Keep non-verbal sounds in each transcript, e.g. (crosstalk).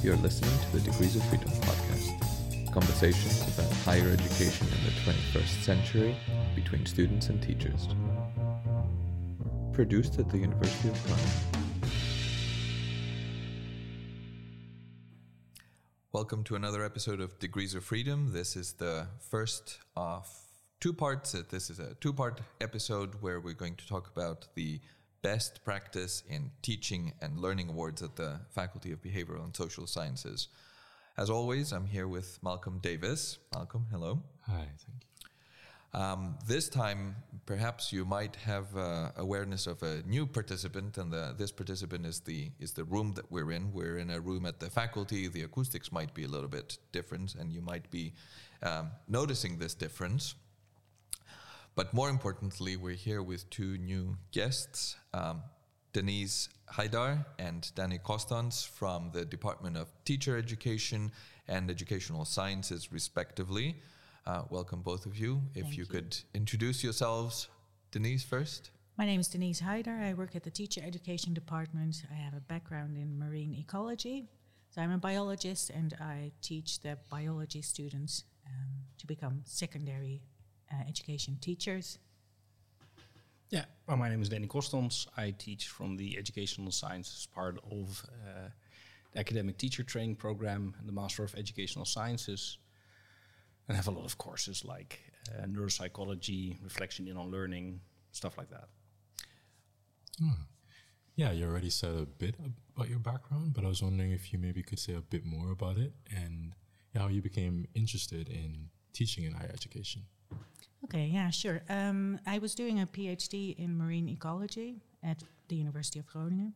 You're listening to the Degrees of Freedom podcast. Conversations about higher education in the 21st century between students and teachers. Produced at the University of Groningen. Welcome to another episode of Degrees of Freedom. This is the first of two parts. This is a two part episode where we're going to talk about the best practice in teaching and learning awards at the Faculty of Behavioral and Social Sciences. As always, I'm here with Malcolm Davis. Malcolm, hello. Hi, thank you. Um, this time, perhaps you might have uh, awareness of a new participant, and the, this participant is the is the room that we're in. We're in a room at the faculty. The acoustics might be a little bit different, and you might be um, noticing this difference. But more importantly, we're here with two new guests, um, Deniz Haydar and Danny Kostons from the Department of Teacher Education and Educational Sciences, respectively. Uh, welcome, both of you. If you, you, could introduce yourselves. Deniz first. My name is Deniz Haydar. I work at the Teacher Education Department. I have a background in marine ecology. So I'm a biologist and I teach the biology students um, to become secondary uh, education teachers. Yeah, well, my name is Danny Kostons. I teach from the Educational Sciences part of uh, the Academic Teacher Training Program and the Master of Educational Sciences. And have a lot of courses like uh, neuropsychology, reflection in on learning, stuff like that. Hmm. Yeah, you already said a bit about your background, but I was wondering if you maybe could say a bit more about it and how you became interested in teaching in higher education. Okay, yeah, sure. Um, I was doing a PhD in marine ecology at the University of Groningen.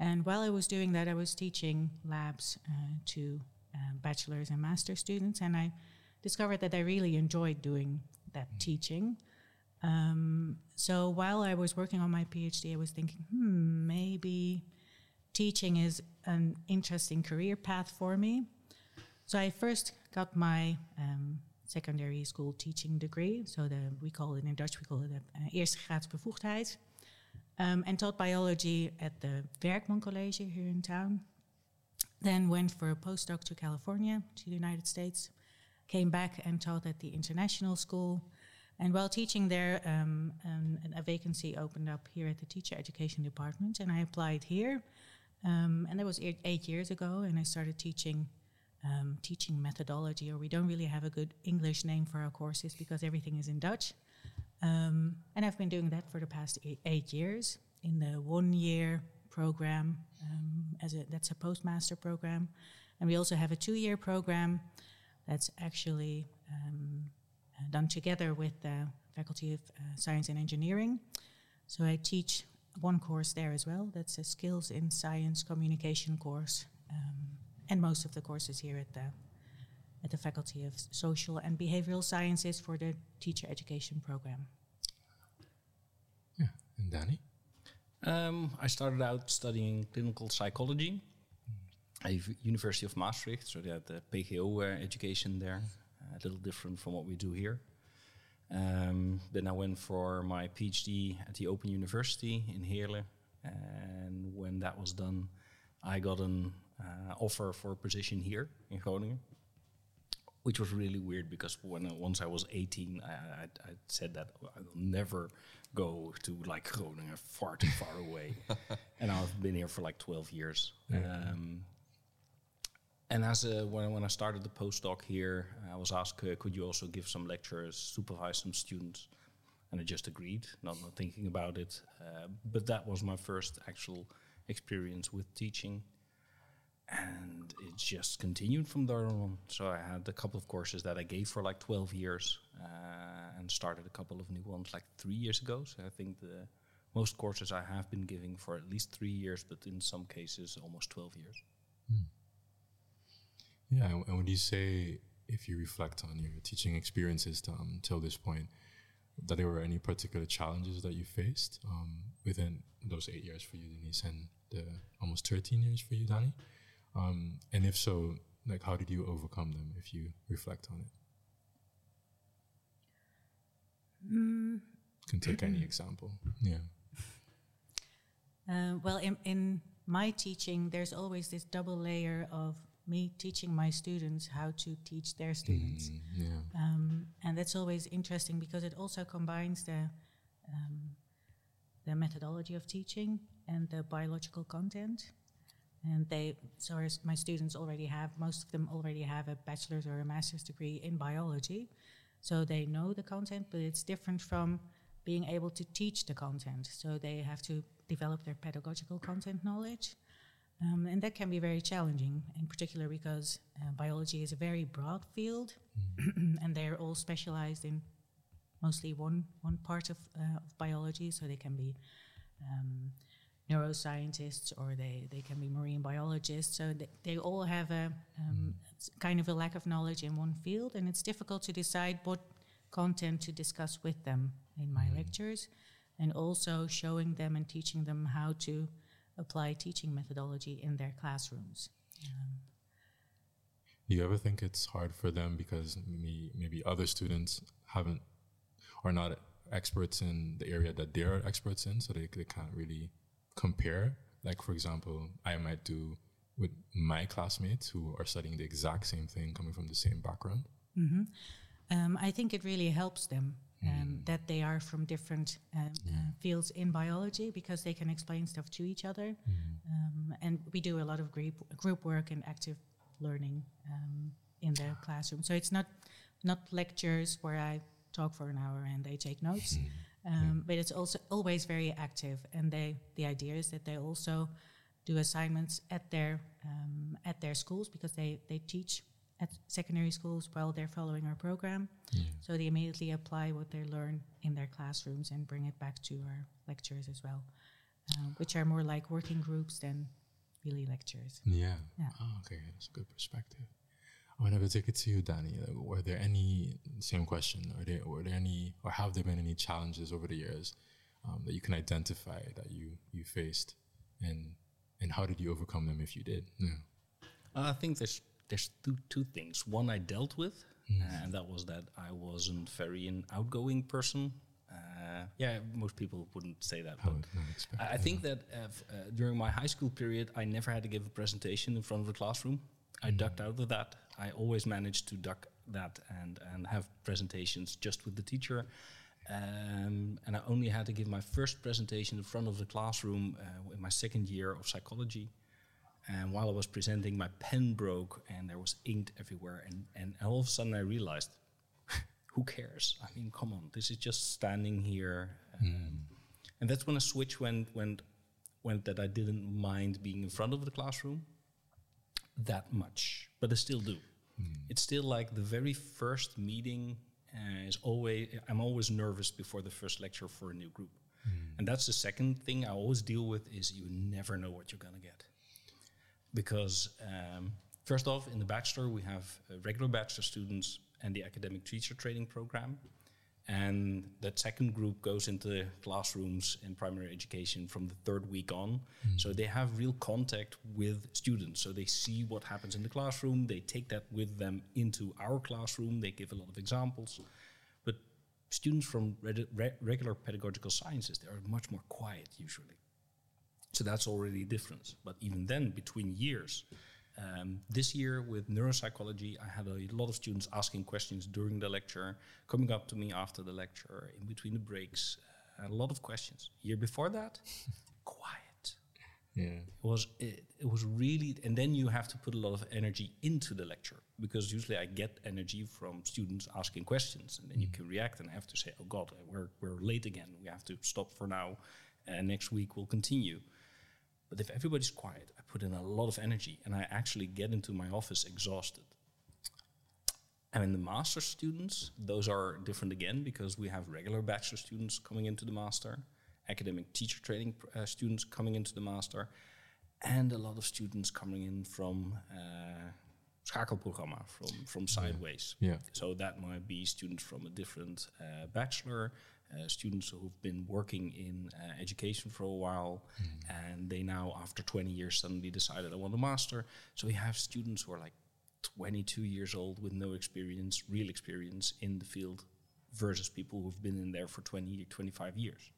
And while I was doing that, I was teaching labs uh, to uh, bachelor's and master students. And I discovered that I really enjoyed doing that mm. teaching. Um, so while I was working on my PhD, I was thinking, hmm, maybe teaching is an interesting career path for me. So I first got my um, secondary school teaching degree. So the, we call it in Dutch, we call it a uh, eerste graads bevoegdheid. Um, and taught biology at the Werkman College here in town. Then went for a postdoc to California, to the United States. Came back and taught at the international school. And while teaching there, um, a vacancy opened up here at the teacher education department, and I applied here. Um, and that was eight years ago, and I started teaching um, teaching methodology, or we don't really have a good English name for our courses because everything is in Dutch. Um, and I've been doing that for the past eight, years in the one year program um, as a that's a postmaster program, and we also have a two year program that's actually um, uh, done together with the Faculty of uh, Science and Engineering. So I teach one course there as well. That's a skills in science communication course. Um, and most of the courses here at the at the Faculty of Social and Behavioral Sciences for the teacher education program. Yeah, and Danny? Um, I started out studying clinical psychology at University of Maastricht, so they had the PGO uh, education there, uh, a little different from what we do here. Um, then I went for my PhD at the Open University in Heerlen, and when that was done, I got an offer for a position here in Groningen, which was really weird because when uh, once I was 18, I, I, I, said that I will never go to like Groningen, far too far away, (laughs) and I've been here for like 12 years. Um, and as a, when, when I started the postdoc here, I was asked, uh, could you also give some lectures, supervise some students? And I just agreed, not, not thinking about it. Uh, but that was my first actual experience with teaching and it just continued from there on. So I had a couple of courses that I gave for like 12 years uh, and started a couple of new ones like three years ago. So I think the most courses I have been giving for at least three years, but in some cases almost 12 years. Hmm. Yeah, and when you say if you reflect on your teaching experiences um, till this point, that there were any particular challenges that you faced um, within those eight years for you, Deniz, and the almost 13 years for you, Danny? Um, and if so, like how did you overcome them if you reflect on it? Mm. Can take any example. Yeah. (laughs) Uh, well, in, in my teaching, there's always this double layer of me teaching my students how to teach their students. Mm, yeah. Um, and that's always interesting because it also combines the um, the methodology of teaching and the biological content. And they, so my students already have, most of them already have a bachelor's or a master's degree in biology. So they know the content, but it's different from being able to teach the content. So they have to develop their pedagogical content knowledge. Um, and that can be very challenging, in particular because uh, biology is a very broad field, (clears throat) and they're all specialized in mostly one one part of, uh, of biology. So they can be um, neuroscientists or they, they can be marine biologists. So they, they all have a um, mm-hmm. kind of a lack of knowledge in one field, and it's difficult to decide what content to discuss with them in my mm-hmm. lectures, and also showing them and teaching them how to apply teaching methodology in their classrooms. Do you ever think it's hard for them because maybe, maybe other students haven't are not experts in the area that they're experts in, so they, they can't really compare? Like, for example, I might do with my classmates who are studying the exact same thing, coming from the same background. hmm Um, I think it really helps them um, that they are from different um, uh, fields in biology because they can explain stuff to each other. Um, and we do a lot of group group work and active learning um, in the classroom. So it's not not lectures where I talk for an hour and they take notes, um, but it's also always very active. And they the idea is that they also do assignments at their um, at their schools because they they teach at secondary schools while they're following our program. So they immediately apply what they learn in their classrooms and bring it back to our lectures as well, uh, which are more like working groups than really lectures. Yeah. Yeah. Oh, okay, that's a good perspective. I to take it to you, Danny. Like, were there any same question? Are there were there any or have there been any challenges over the years um, that you can identify that you you faced, and and how did you overcome them if you did? Yeah. I think there's there's two two things. One I dealt with, and that was that I wasn't very an outgoing person. Uh, yeah, most people wouldn't say that. How But would not expect I I think that uh, uh, during my high school period, I never had to give a presentation in front of a classroom. I ducked out of that. I always managed to duck that and and have presentations just with the teacher. Um, and I only had to give my first presentation in front of the classroom uh, in my second year of psychology. And while I was presenting, my pen broke and there was ink everywhere. And, and all of a sudden, I realized, (laughs) who cares? I mean, come on, this is just standing here. Um, And that's when a switch went, went, went that I didn't mind being in front of the classroom that much, but I still do. It's still like the very first meeting uh, is always, I'm always nervous before the first lecture for a new group. And that's the second thing I always deal with is you never know what you're going to get because um, first off, in the bachelor we have uh, regular bachelor students and the academic teacher training program, and that second group goes into classrooms in primary education from the third week on. Hmm. So they have real contact with students. So they see what happens in the classroom. They take that with them into our classroom. They give a lot of examples, but students from re- regular pedagogical sciences they are much more quiet usually. So that's already a difference. But even then, between years, um, this year with neuropsychology, I had a lot of students asking questions during the lecture, coming up to me after the lecture, in between the breaks. Uh, a lot of questions. Year before that, (laughs) quiet. Yeah. It was it, it was really, and then you have to put a lot of energy into the lecture because usually I get energy from students asking questions, and then you can react, and I have to say, "Oh God, we're we're late again. We have to stop for now, and next week we'll continue." But if everybody's quiet, put in a lot of energy, and I actually get into my office exhausted. And in the master students, those are different again because we have regular bachelor students coming into the master, academic teacher training uh, students coming into the master, and a lot of students coming in from uh, schakelprogramma, from, from sideways. Yeah. So that might be students from a different uh, bachelor, uh, students who've been working in uh, education for a while, and they now, after 20 years, suddenly decided I want a master. So we have students who are like 22 years old with no experience, real experience in the field, versus people who've been in there for 20, 25 years.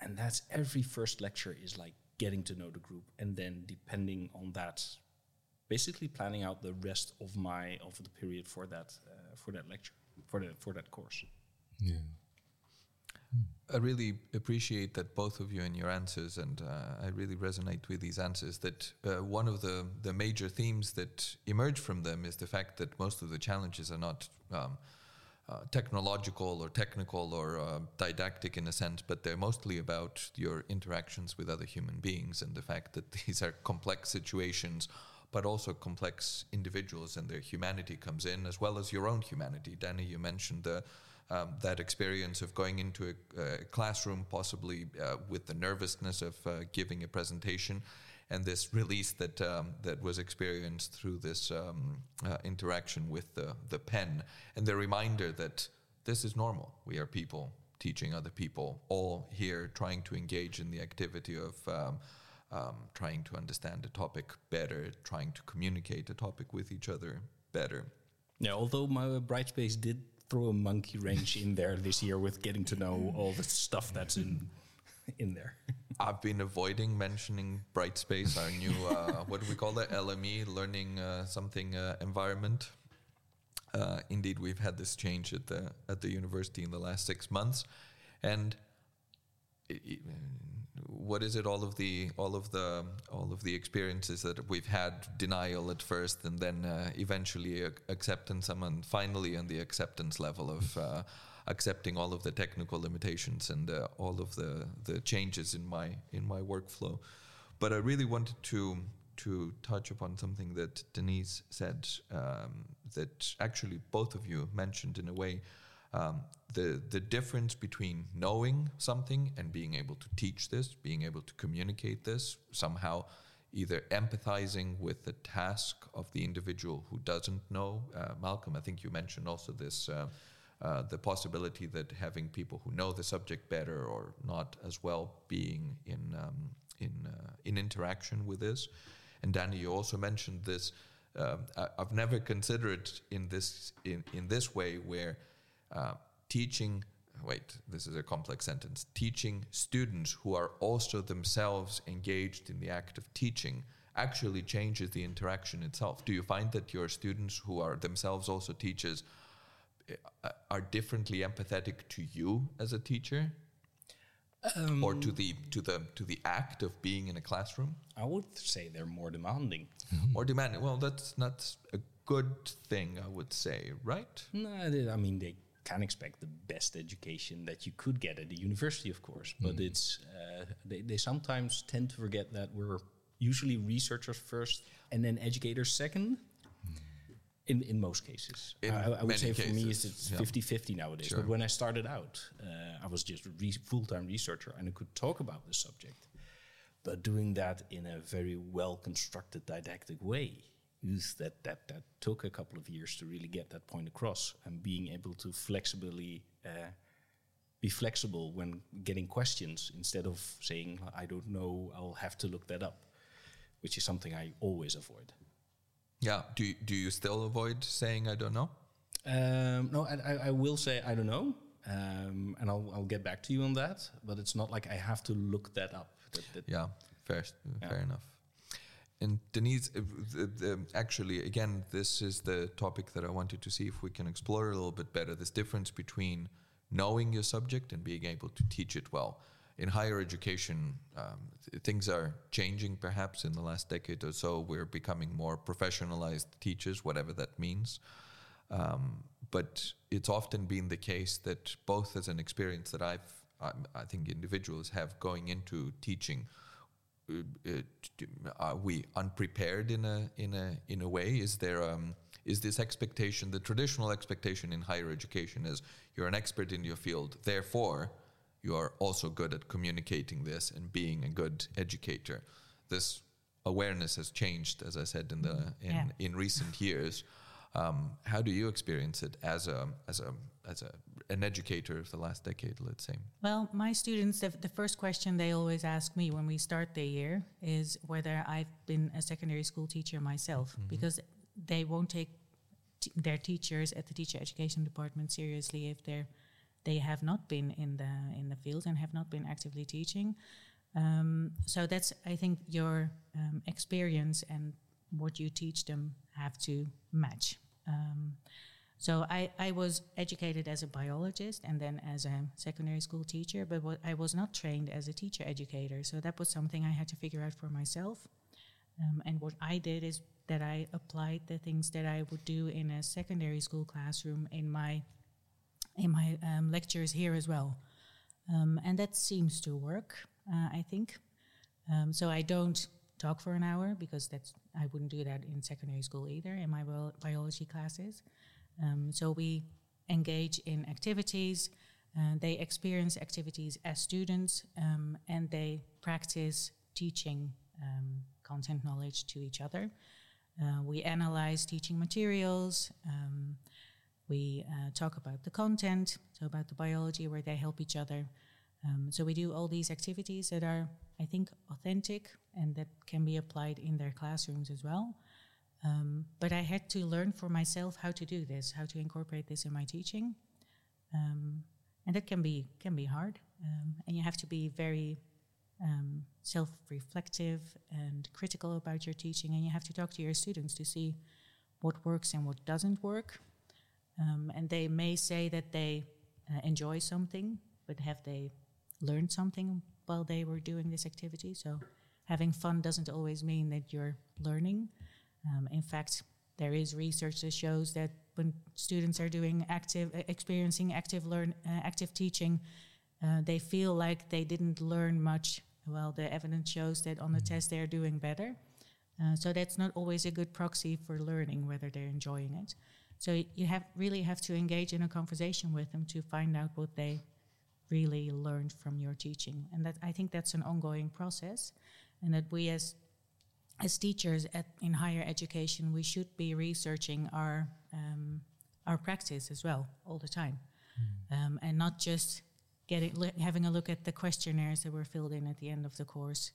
And that's every first lecture is like getting to know the group, and then depending on that basically planning out the rest of my of the period for that uh, for that lecture for that for that course. Yeah. I really appreciate that both of you and your answers, and uh, I really resonate with these answers. That uh, one of the the major themes that emerge from them is the fact that most of the challenges are not. Um, uh, technological or technical or uh, didactic in a sense, but they're mostly about your interactions with other human beings and the fact that (laughs) these are complex situations, but also complex individuals and their humanity comes in as well as your own humanity. Danny, you mentioned the um, that experience of going into a, a classroom, possibly uh, with the nervousness of uh, giving a presentation, and this release that um, that was experienced through this um, uh, interaction with the the pen, and the reminder that this is normal. We are people teaching other people, all here trying to engage in the activity of. Um, um trying to understand the topic better, trying to communicate a topic with each other better. Yeah, although my Brightspace did throw a monkey wrench in there this year with getting to know all the stuff that's in in there. I've been avoiding mentioning Brightspace, our new uh, what do we call that LME, learning uh, something uh, environment. Uh, indeed, we've had this change at the at the university in the last six months, and it, what is it all of the all of the all of the experiences that we've had denial at first and then uh, eventually acceptance and finally on the acceptance level of uh, accepting all of the technical limitations and uh, all of the the changes in my in my workflow. But I really wanted to to touch upon something that Deniz said um, that actually both of you mentioned in a way um, the the difference between knowing something and being able to teach this, being able to communicate this, somehow either empathizing with the task of the individual who doesn't know. Uh, Malcolm, I think you mentioned also this. Uh, uh, the possibility that having people who know the subject better or not as well being in um, in uh, in interaction with this, and Danny, you also mentioned this. Um, I, have never considered in this in, in this way where uh, teaching wait, this is a complex sentence. Teaching students who are also themselves engaged in the act of teaching actually changes the interaction itself. Do you find that your students who are themselves also teachers uh, are differently empathetic to you as a teacher? Um, or to the to the to the act of being in a classroom? I would say they're more demanding. (laughs) More demanding. Well, that's not a good thing, I would say, right? No, I mean they can expect the best education that you could get at the university, of course. But mm. it's uh, they, they sometimes tend to forget that we're usually researchers first and then educators second. In, in most cases, in I, I would say cases, for me it's 50 yeah. 50 nowadays. Sure. But when I started out, uh, I was just a re full time researcher and I could talk about the subject, but doing that in a very well constructed didactic way is that, that that took a couple of years to really get that point across and being able to flexibly uh, be flexible when getting questions instead of saying I don't know I'll have to look that up which is something I always avoid. Yeah. Do you, do you still avoid saying I don't know um, no I, I, will say I don't know um, and I'll, I'll get back to you on that but it's not like I have to look that up. That, that yeah. Fair yeah. fair enough and Deniz, actually, again, this is the topic that I wanted to see if we can explore a little bit better this difference between knowing your subject and being able to teach it well. In higher education, um, th- things are changing perhaps in the last decade or so. We're becoming more professionalized teachers, whatever that means. Um, but it's often been the case that both as an experience that I've, I, I think individuals have going into teaching are we unprepared in a in a in a way? Is there um, is this expectation the traditional expectation in higher education is you're an expert in your field, therefore you are also good at communicating this and being a good educator. This awareness has changed, as I said in the in, yeah. in recent years. Um, how do you experience it as a as a as a an educator of the last decade, let's say? Well, my students, the, the, first question they always ask me when we start the year is whether I've been a secondary school teacher myself, mm-hmm. because they won't take t- their teachers at the teacher education department seriously if they're they have not been in the in the field and have not been actively teaching. Um, so that's I think your um, experience and what you teach them have to match. Um, so I, I was educated as a biologist and then as a secondary school teacher, but what, I was not trained as a teacher educator. So that was something I had to figure out for myself. Um, and what I did is that I applied the things that I would do in a secondary school classroom in my in my um, lectures here as well, um, and that seems to work. Uh, I think. Um, so I don't talk for an hour because that's I wouldn't do that in secondary school either in my bio- biology classes. Um, so we engage in activities. Uh, they experience activities as students um, and they practice teaching um, content knowledge to each other. Uh, we analyze teaching materials. Um, we uh, talk about the content, so about the biology where they help each other. Um, so we do all these activities that are, I think, authentic and that can be applied in their classrooms as well. Um, but I had to learn for myself how to do this, how to incorporate this in my teaching, um, and that can be can be hard. Um, and you have to be very um, self-reflective and critical about your teaching, and you have to talk to your students to see what works and what doesn't work. Um, and they may say that they uh, enjoy something, but have they learned something while they were doing this activity? So having fun doesn't always mean that you're learning. Um, in fact, there is research that shows that when students are doing active, experiencing active learn, uh, active teaching, uh, they feel like they didn't learn much. Well, the evidence shows that on the test they are doing better. Uh, so that's not always a good proxy for learning whether they're enjoying it. So you have really have to engage in a conversation with them to find out what they really learned from your teaching, and that I think that's an ongoing process, and that we as as teachers at, in higher education, we should be researching our um, our practice as well all the time, mm. um, and not just getting having a look at the questionnaires that were filled in at the end of the course,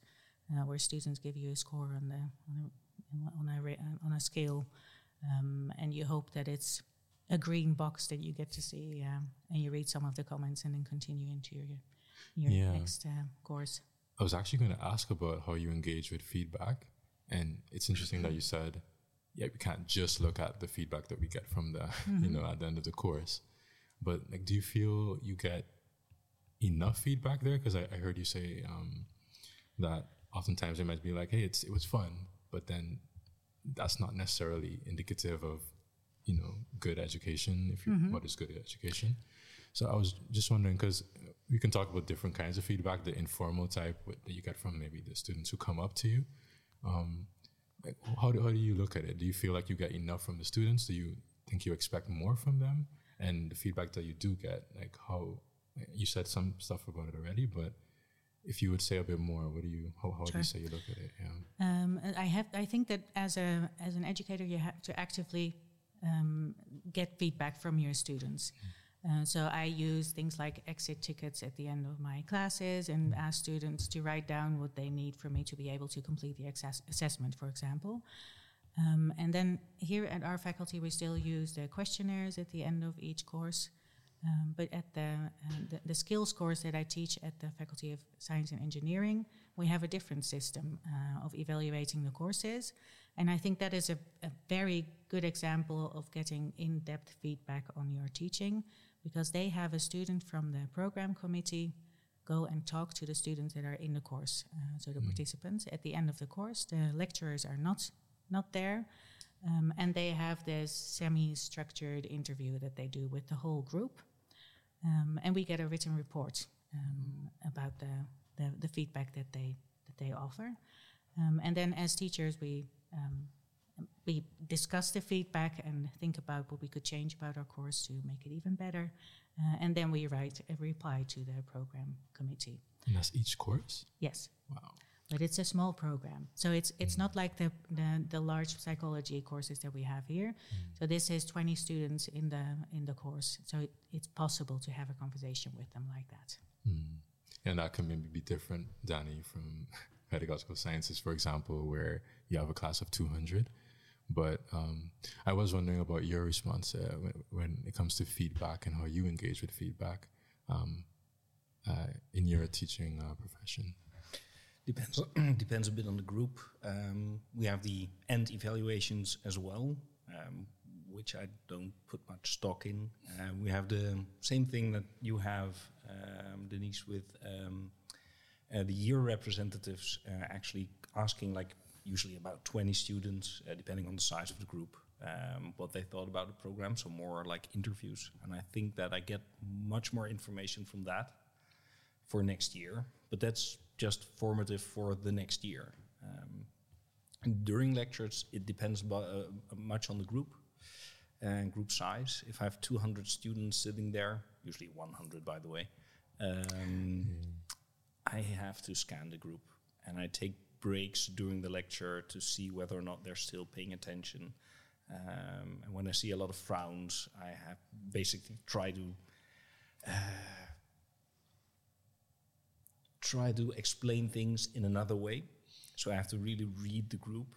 uh, where students give you a score on the on a on a, on a scale, um, and you hope that it's a green box that you get to see, um, and you read some of the comments and then continue into your your yeah. next uh, course. I was actually going to ask about how you engage with feedback and it's interesting that you said, yeah, we can't just look at the feedback that we get from the, mm-hmm. (laughs) you know, at the end of the course. But like, do you feel you get enough feedback there? Because I, I, heard you say um, that oftentimes it might be like, hey, it's it was fun, but then that's not necessarily indicative of, you know, good education. If you mm-hmm. what is good education? So I was just wondering because we can talk about different kinds of feedback, the informal type that you get from maybe the students who come up to you, um, like how do, how do you look at it? Do you feel like you get enough from the students? Do you think you expect more from them? And the feedback that you do get, like how you said some stuff about it already, but if you would say a bit more, what do you how, how sure. do you say you look at it? Yeah. Um, I have I think that as a as an educator, you have to actively um, get feedback from your students. Mm. Uh, so I use things like exit tickets at the end of my classes and ask students to write down what they need for me to be able to complete the assessment, for example. Um, and then here at our faculty, we still use the questionnaires at the end of each course. Um, but at the, uh, the, the skills course that I teach at the Faculty of Science and Engineering, we have a different system uh, of evaluating the courses, and I think that is a, a very good example of getting in-depth feedback on your teaching because they have a student from the program committee go and talk to the students that are in the course, uh, so the mm. participants. At the end of the course, the lecturers are not not there, um, and they have this semi-structured interview that they do with the whole group, um, and we get a written report um, about the, the, the feedback that they that they offer, um, and then as teachers we um, we discuss the feedback and think about what we could change about our course to make it even better. Uh, and then we write a reply to the program committee. And that's each course? Yes. Wow. But it's a small program. So it's it's mm. not like the, the, the large psychology courses that we have here. Mm. So this is 20 students in the in the course. So it, it's possible to have a conversation with them like that. Mm. And that can maybe be different, Danny, from (laughs) pedagogical sciences, for example, where you have a class of 200 but um, I was wondering about your response uh, when, it comes to feedback and how you engage with feedback um, uh, in your teaching uh, profession. Depends (clears throat) depends a bit on the group. Um, we have the end evaluations as well, um, which I don't put much stock in. Uh, we have the same thing that you have, um, Deniz, with um, uh, the year representatives uh, actually asking like usually about 20 students, uh, depending on the size of the group, um, what they thought about the program. So more like interviews, and I think that I get much more information from that for next year. But that's just formative for the next year. Um, during lectures, it depends about, uh, much on the group and group size. If I have 200 students sitting there, usually 100 by the way, um, mm. I have to scan the group and I take breaks during the lecture to see whether or not they're still paying attention. Um, and when I see a lot of frowns, I have basically try to uh, try to explain things in another way. So I have to really read the group,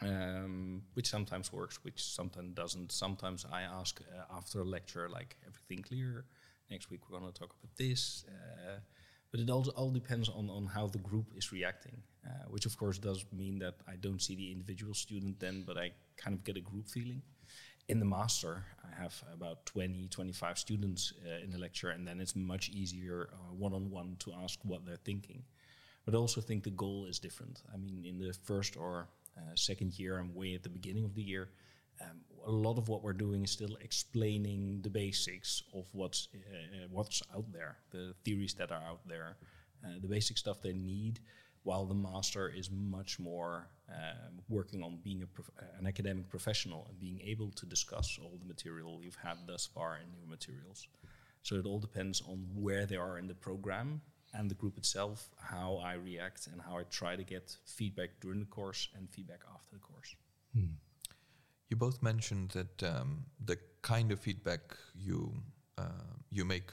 um, which sometimes works, which sometimes doesn't. Sometimes I ask uh, after a lecture, like, everything clear? Next week we're going to talk about this. Uh, but it also all depends on, on how the group is reacting, uh, which of course does mean that I don't see the individual student then, but I kind of get a group feeling in the master, I have about 20, 25 students uh, in the lecture, and then it's much easier one on one to ask what they're thinking. But I also think the goal is different. I mean, in the first or uh, second year, I'm way at the beginning of the year. Um, a lot of what we're doing is still explaining the basics of what's uh, uh what's out there, the theories that are out there, uh, the basic stuff they need while the master is much more um, working on being an academic professional and being able to discuss all the material you've had thus far and new materials. So it all depends on where they are in the program and the group itself, how I react and how I try to get feedback during the course and feedback after the course. Hmm. You both mentioned that um, the kind of feedback you uh, you make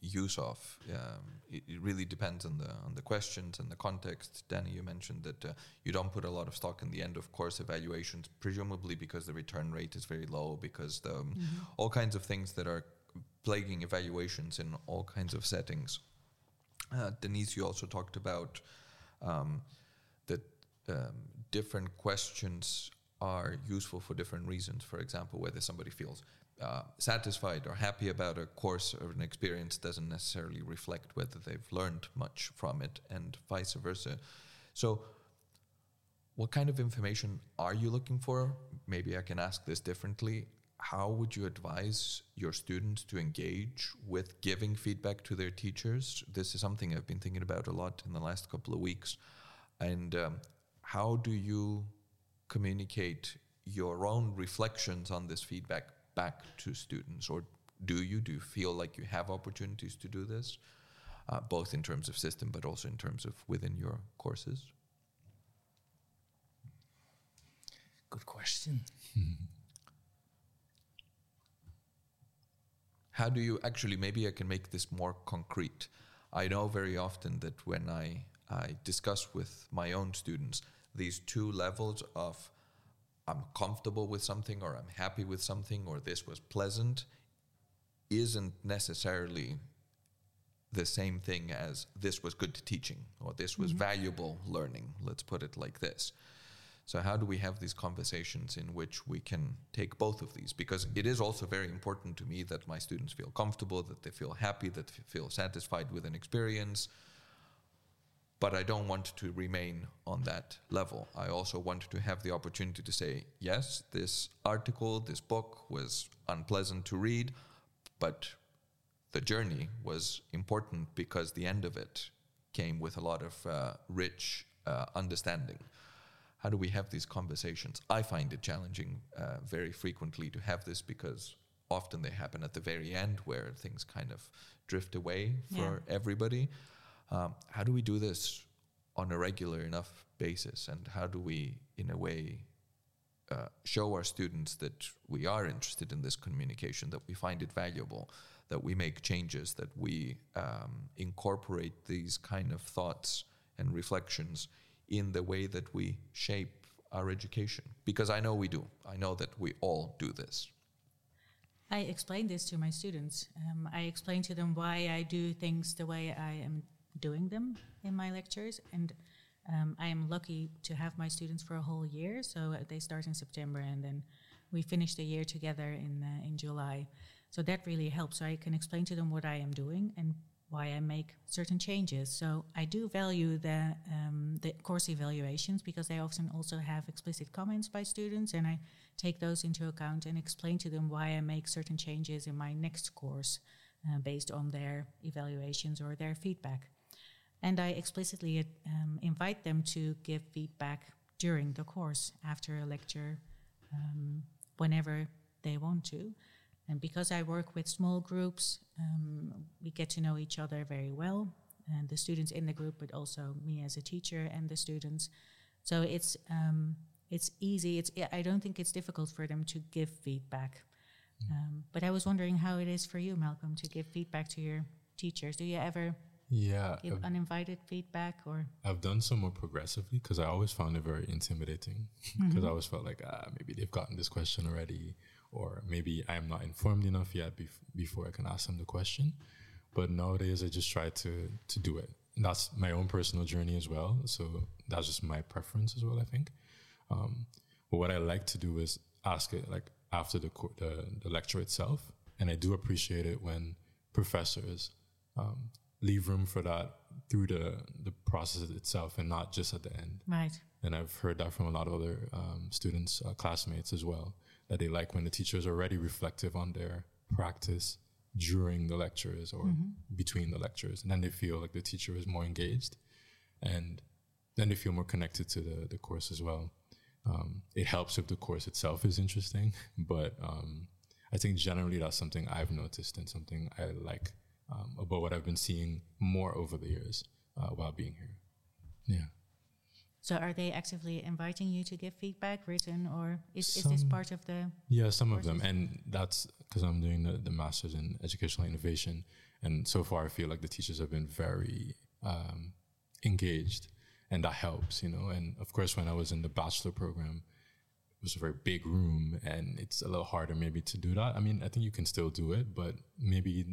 use of. Um, it, it, really depends on the on the questions and the context. Danny, you mentioned that uh, you don't put a lot of stock in the end of course evaluations, presumably because the return rate is very low, because the, um, mm-hmm. all kinds of things that are plaguing evaluations in all kinds of settings. Uh, Deniz, you also talked about um, that um, different questions are useful for different reasons. For example, whether somebody feels uh, satisfied or happy about a course or an experience doesn't necessarily reflect whether they've learned much from it, and vice versa. So, what kind of information are you looking for? Maybe I can ask this differently. How would you advise your students to engage with giving feedback to their teachers? This is something I've been thinking about a lot in the last couple of weeks. And um, how do you communicate your own reflections on this feedback back to students, or do you? Do you feel like you have opportunities to do this, uh, both in terms of system, but also in terms of within your courses? Good question. (laughs) How do you actually? Maybe I can make this more concrete. I know very often that when I I discuss with my own students these two levels of I'm comfortable with something or I'm happy with something or this was pleasant isn't necessarily the same thing as this was good teaching or this was mm-hmm. valuable learning. Let's put it like this. So, how do we have these conversations in which we can take both of these? Because it is also very important to me that my students feel comfortable, that they feel happy, that they feel satisfied with an experience, but I don't want to remain on that level. I also want to have the opportunity to say, yes, this article, this book was unpleasant to read, but the journey was important because the end of it came with a lot of uh, rich uh, understanding. How do we have these conversations? I find it challenging uh, very frequently to have this because often they happen at the very end where things kind of drift away for yeah. everybody. Um, how do we do this on a regular enough basis? And how do we, in a way, uh, show our students that we are interested in this communication, that we find it valuable, that we make changes, that we um, incorporate these kind of thoughts and reflections in the way that we shape our education? Because I know we do. I know that we all do this. I explain this to my students. Um, I explain to them why I do things the way I am doing them in my lectures. And um, I am lucky to have my students for a whole year. So uh, they start in September and then we finish the year together in, uh, in July. So that really helps. So I can explain to them what I am doing and why I make certain changes. So I do value the um, the course evaluations because they often also have explicit comments by students, and I take those into account and explain to them why I make certain changes in my next course uh, based on their evaluations or their feedback. And I explicitly um, invite them to give feedback during the course after a lecture, um, whenever they want to. And because I work with small groups, um, we get to know each other very well, and the students in the group, but also me as a teacher and the students. So it's um, it's easy. It's I don't think it's difficult for them to give feedback. Um, but I was wondering how it is for you, Malcolm, to give feedback to your teachers. Do you ever Yeah, give I've, uninvited feedback or? I've done some more progressively because I always found it very intimidating (laughs) because I always felt like ah maybe they've gotten this question already or maybe I'm not informed enough yet bef- before I can ask them the question. But nowadays I just try to to do it. And that's my own personal journey as well. So that's just my preference as well. I think. Um, but what I like to do is ask it like after the, co- the the lecture itself, and I do appreciate it when professors um, leave room for that through the the process itself, and not just at the end. Right. And I've heard that from a lot of other um, students, uh, classmates as well, that they like when the teacher is already reflective on their practice during the lectures or between the lectures. And then they feel like the teacher is more engaged and then they feel more connected to the, the course as well. Um, it helps if the course itself is interesting, (laughs) but um, I think generally that's something I've noticed and something I like um, about what I've been seeing more over the years uh, while being here. Yeah. So are they actively inviting you to give feedback, written, or is, is this part of the? Yeah, some of them, and that's because I'm doing the, the masters in educational innovation, and so far I feel like the teachers have been very um, engaged, and that helps, you know. And of course, when I was in the bachelor program, it was a very big room, and it's a little harder maybe to do that. I mean, I think you can still do it, but maybe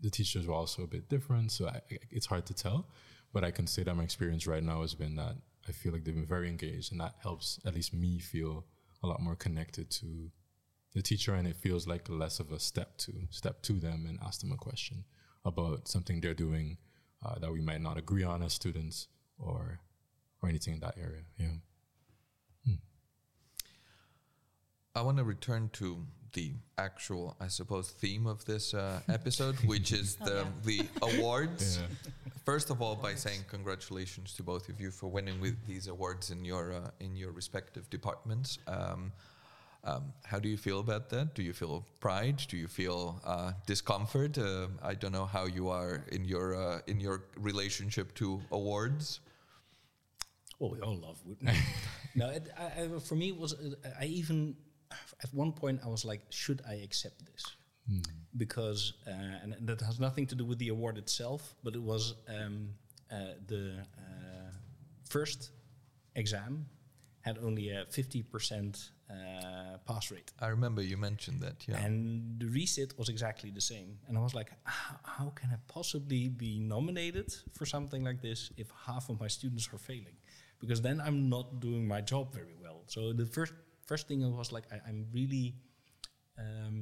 the teachers were also a bit different, so I, it's hard to tell. But I can say that my experience right now has been that I feel like they've been very engaged, and that helps at least me feel a lot more connected to the teacher, and it feels like less of a step to step to them and ask them a question about something they're doing uh, that we might not agree on as students or or anything in that area. Yeah. I want to return to the actual, I suppose, theme of this uh, (laughs) episode, which is Oh, the yeah. the awards. First of all, by saying congratulations to both of you for winning with these awards in your uh, in your respective departments. Um, um, how do you feel about that? Do you feel pride? Do you feel uh, discomfort? Uh, I don't know how you are in your uh, in your relationship to awards. Well, we all love wood. (laughs) no, it, I, I, for me, it was uh, I even at one point I was like, should I accept this? Because uh, and that has nothing to do with the award itself, but it was um, uh, the uh, first exam had only a fifty percent uh, pass rate. I remember you mentioned that. Yeah. And the resit was exactly the same. And I was like, how can I possibly be nominated for something like this if half of my students are failing? Because then I'm not doing my job very well. So the first first thing was like, I, I'm really um,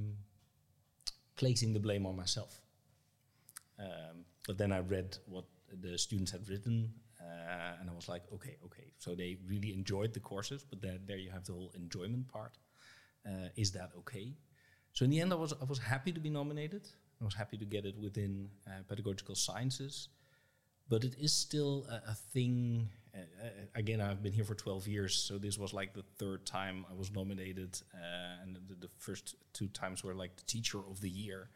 placing the blame on myself. Um, but then I read what the students had written, uh, and I was like, okay, okay. So they really enjoyed the courses, but there, there you have the whole enjoyment part. Uh, is that okay? So in the end, I was I was happy to be nominated. I was happy to get it within uh, pedagogical sciences, but it is still a, a thing. Again, I've been here for 12 years, so this was like the third time I was nominated, uh, and the, the first two times were like the teacher of the year.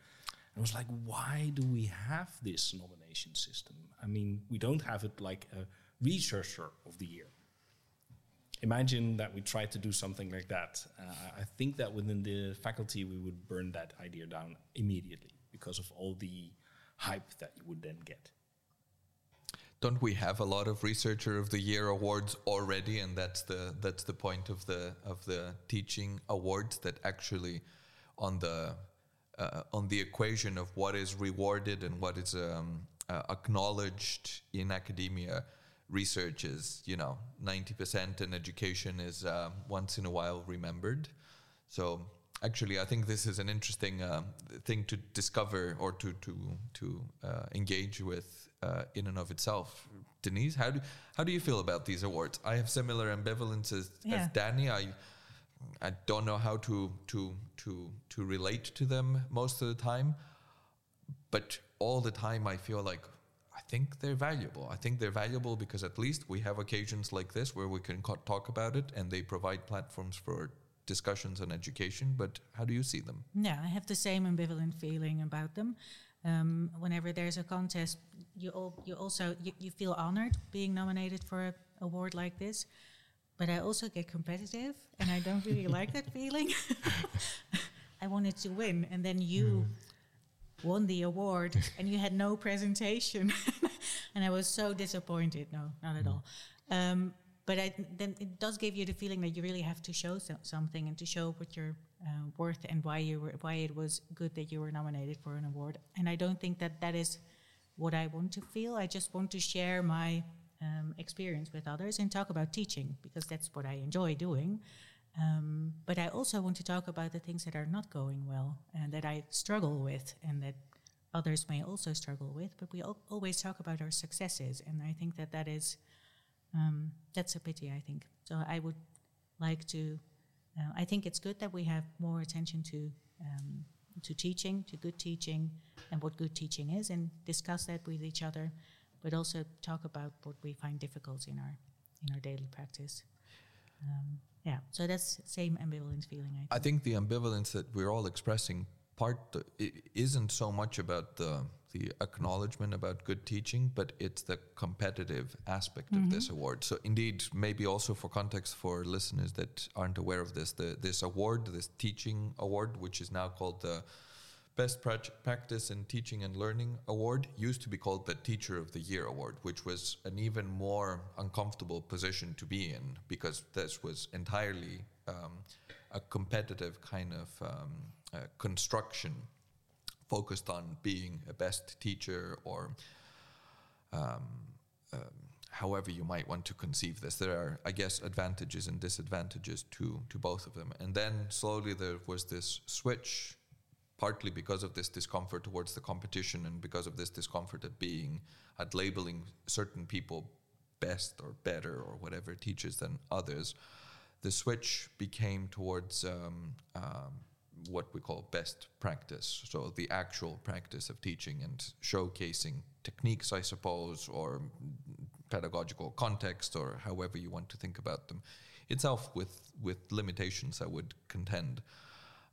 I was like, why do we have this nomination system? I mean, we don't have it like a researcher of the year. Imagine that we tried to do something like that. Uh, I think that within the faculty we would burn that idea down immediately because of all the hype that you would then get. Don't we have a lot of researcher of the year awards already? And that's the that's the point of the of the teaching awards that actually on the uh, on the equation of what is rewarded and what is um, uh, acknowledged in academia research is you know 90% and education is uh, once in a while remembered so actually i think this is an interesting uh, thing to discover or to to to uh, engage with uh, in and of itself Deniz how do how do you feel about these awards i have similar ambivalences Yeah. as danny i i don't know how to to to to relate to them most of the time but all the time I feel like I think they're valuable. I think they're valuable because at least we have occasions like this where we can talk about it and they provide platforms for discussions on education. But how do you see them? Yeah, I have the same ambivalent feeling about them. Um, whenever there's a contest, you all, you also you, you feel honored being nominated for a award like this. But I also get competitive, and I don't really like that (laughs) feeling. (laughs) I wanted to win, and then you won the award, (laughs) and you had no presentation, and I was so disappointed. No, not at all. Um, but I, then it does give you the feeling that you really have to show so, something and to show what you're uh, worth and why you were why it was good that you were nominated for an award. And I don't think that that is what I want to feel. I just want to share my um, experience with others and talk about teaching because that's what I enjoy doing. Um, but I also want to talk about the things that are not going well and that I struggle with and that others may also struggle with. But we al- always talk about our successes, and I think that that is um, that's a pity. I think so. I would like to. Uh, I think it's good that we have more attention to um, to teaching, to good teaching, and what good teaching is, and discuss that with each other, but also talk about what we find difficult in our in our daily practice. Um, yeah, so that's same ambivalent feeling. I think. I think the ambivalence that we're all expressing part isn't so much about the the acknowledgement about good teaching, but it's the competitive aspect of this award. So indeed, maybe also for context for listeners that aren't aware of this, the, this award, this teaching award, which is now called the Best Prac- Practice in Teaching and Learning Award, used to be called the Teacher of the Year Award, which was an even more uncomfortable position to be in because this was entirely um, a competitive kind of um, uh, construction focused on being a best teacher or um, um, however you might want to conceive this. There are, I guess, advantages and disadvantages to to both of them. And then slowly there was this switch, partly because of this discomfort towards the competition and because of this discomfort at being at labeling certain people best or better or whatever teachers than others. The switch became towards um, um, what we call best practice. So the actual practice of teaching and showcasing techniques, I suppose, or pedagogical context, or however you want to think about them. Itself with with limitations, I would contend.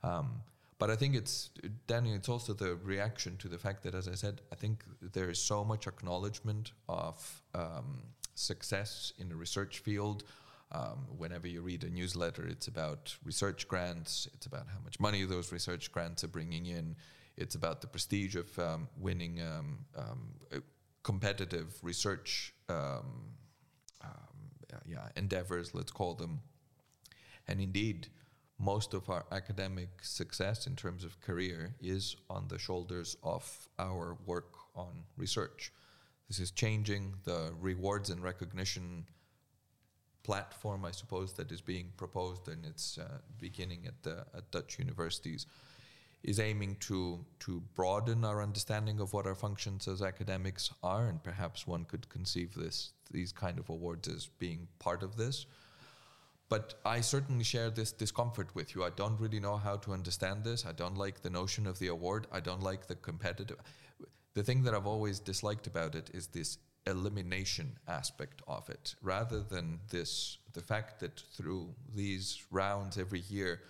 Um, but I think it's Daniel. It's also the reaction to the fact that, as I said, I think there is so much acknowledgement of um, success in the research field. Um, whenever you read a newsletter, it's about research grants. It's about how much money those research grants are bringing in. It's about the prestige of um, winning um, um, competitive research um, yeah, endeavors, let's call them. And indeed, most of our academic success in terms of career is on the shoulders of our work on research. This is changing the rewards and recognition platform, I suppose, that is being proposed in its uh, beginning at the at Dutch universities, is aiming to to broaden our understanding of what our functions as academics are, and perhaps one could conceive this these kind of awards as being part of this. But I certainly share this discomfort with you. I don't really know how to understand this. I don't like the notion of the award. I don't like the competitive. The thing that I've always disliked about it is this elimination aspect of it, rather than this the fact that through these rounds every year,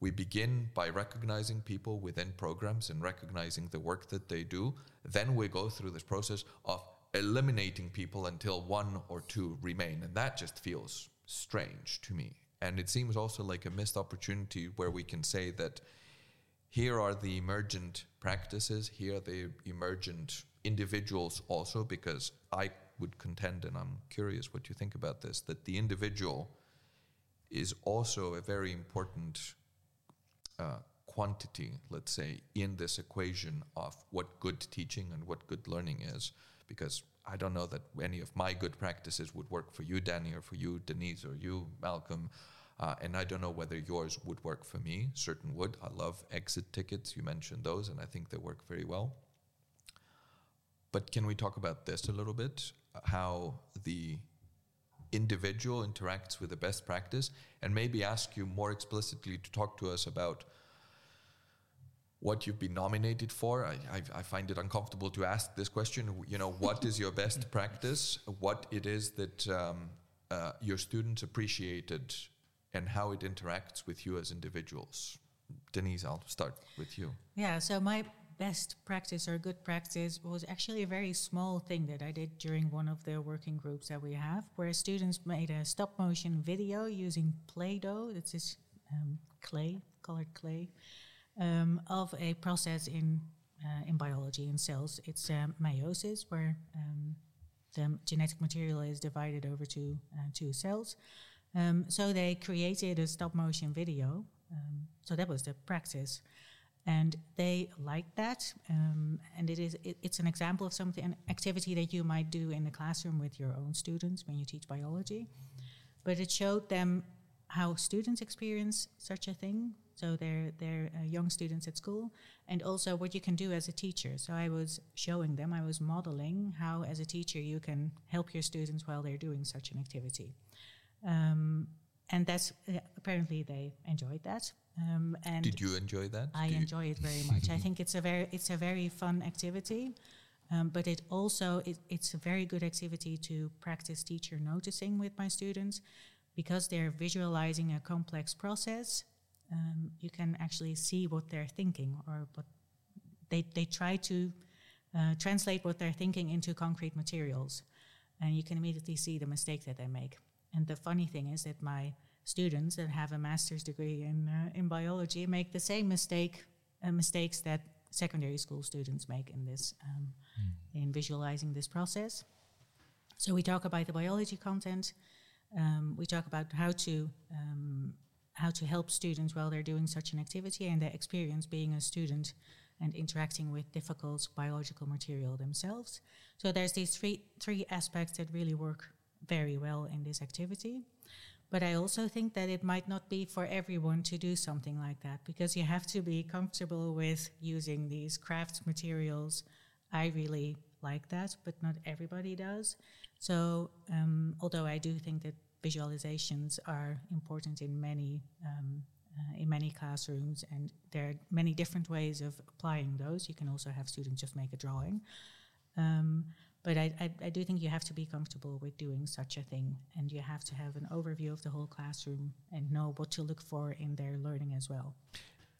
we begin by recognizing people within programs and recognizing the work that they do. Then we go through this process of eliminating people until one or two remain, and that just feels strange to me. And it seems also like a missed opportunity where we can say that here are the emergent practices, here are the emergent individuals also, because I would contend, and I'm curious what you think about this, that the individual is also a very important uh, quantity, let's say, in this equation of what good teaching and what good learning is, because I don't know that any of my good practices would work for you, Danny, or for you, Deniz, or you, Malcolm. Uh, and I don't know whether yours would work for me. Certain would. I love exit tickets. You mentioned those, and I think they work very well. But can we talk about this a little bit? How the individual interacts with the best practice, and maybe ask you more explicitly to talk to us about what you've been nominated for. I, I, I, find it uncomfortable to ask this question. You know, what is your best practice? What it is that um, uh, your students appreciated, and how it interacts with you as individuals. Deniz, I'll start with you. Yeah. So my best practice or good practice was actually a very small thing that I did during one of the working groups that we have, where students made a stop motion video using Play-Doh. It's this um, clay, colored clay um, of a process in uh, in biology in cells. It's um, meiosis, where um, the genetic material is divided over two uh, two cells. Um, so they created a stop motion video. Um, so that was the practice, and they liked that. Um, and it is it, it's an example of something an activity that you might do in the classroom with your own students when you teach biology. But it showed them how students experience such a thing so they're they're uh, young students at school, and also what you can do as a teacher. So I was showing them, I was modeling how, as a teacher, you can help your students while they're doing such an activity. Um, and that's uh, apparently they enjoyed that. Um, and did you enjoy that? I enjoy it very much. I (laughs) think it's a very it's a very fun activity. Um, but it also it, it's a very good activity to practice teacher noticing with my students because they're visualizing a complex process um, you can actually see what they're thinking or what they, they try to uh, translate what they're thinking into concrete materials. And you can immediately see the mistake that they make. And the funny thing is that my students that have a master's degree in, uh, in biology make the same mistake uh, mistakes that secondary school students make in this um, mm. in visualizing this process. So we talk about the biology content. Um, we talk about how to um, how to help students while they're doing such an activity and their experience being a student and interacting with difficult biological material themselves. So there's these three three aspects that really work very well in this activity. But I also think that it might not be for everyone to do something like that because you have to be comfortable with using these craft materials. I really like that, but not everybody does. So, um, although I do think that visualizations are important in many um, uh, in many classrooms, and there are many different ways of applying those. You can also have students just make a drawing. Um, but I, I, I, do think you have to be comfortable with doing such a thing, and you have to have an overview of the whole classroom and know what to look for in their learning as well.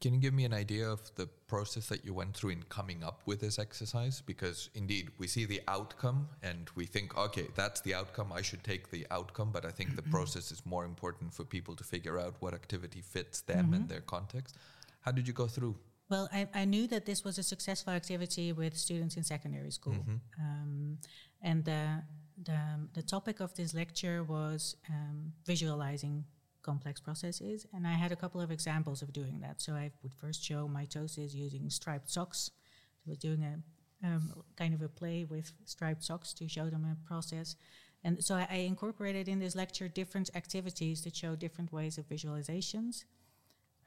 Can you give me an idea of the process that you went through in coming up with this exercise? Because indeed, we see the outcome and we think, okay, that's the outcome. I should take the outcome. But I think the process is more important for people to figure out what activity fits them mm-hmm. and their context. How did you go through? Well, I, I, knew that this was a successful activity with students in secondary school. Mm-hmm. Um, and the, the, the, topic of this lecture was um, visualizing complex processes. And I had a couple of examples of doing that. So I would first show mitosis using striped socks. So I was doing a um, kind of a play with striped socks to show them a process. And so I, I, incorporated in this lecture different activities that show different ways of visualizations.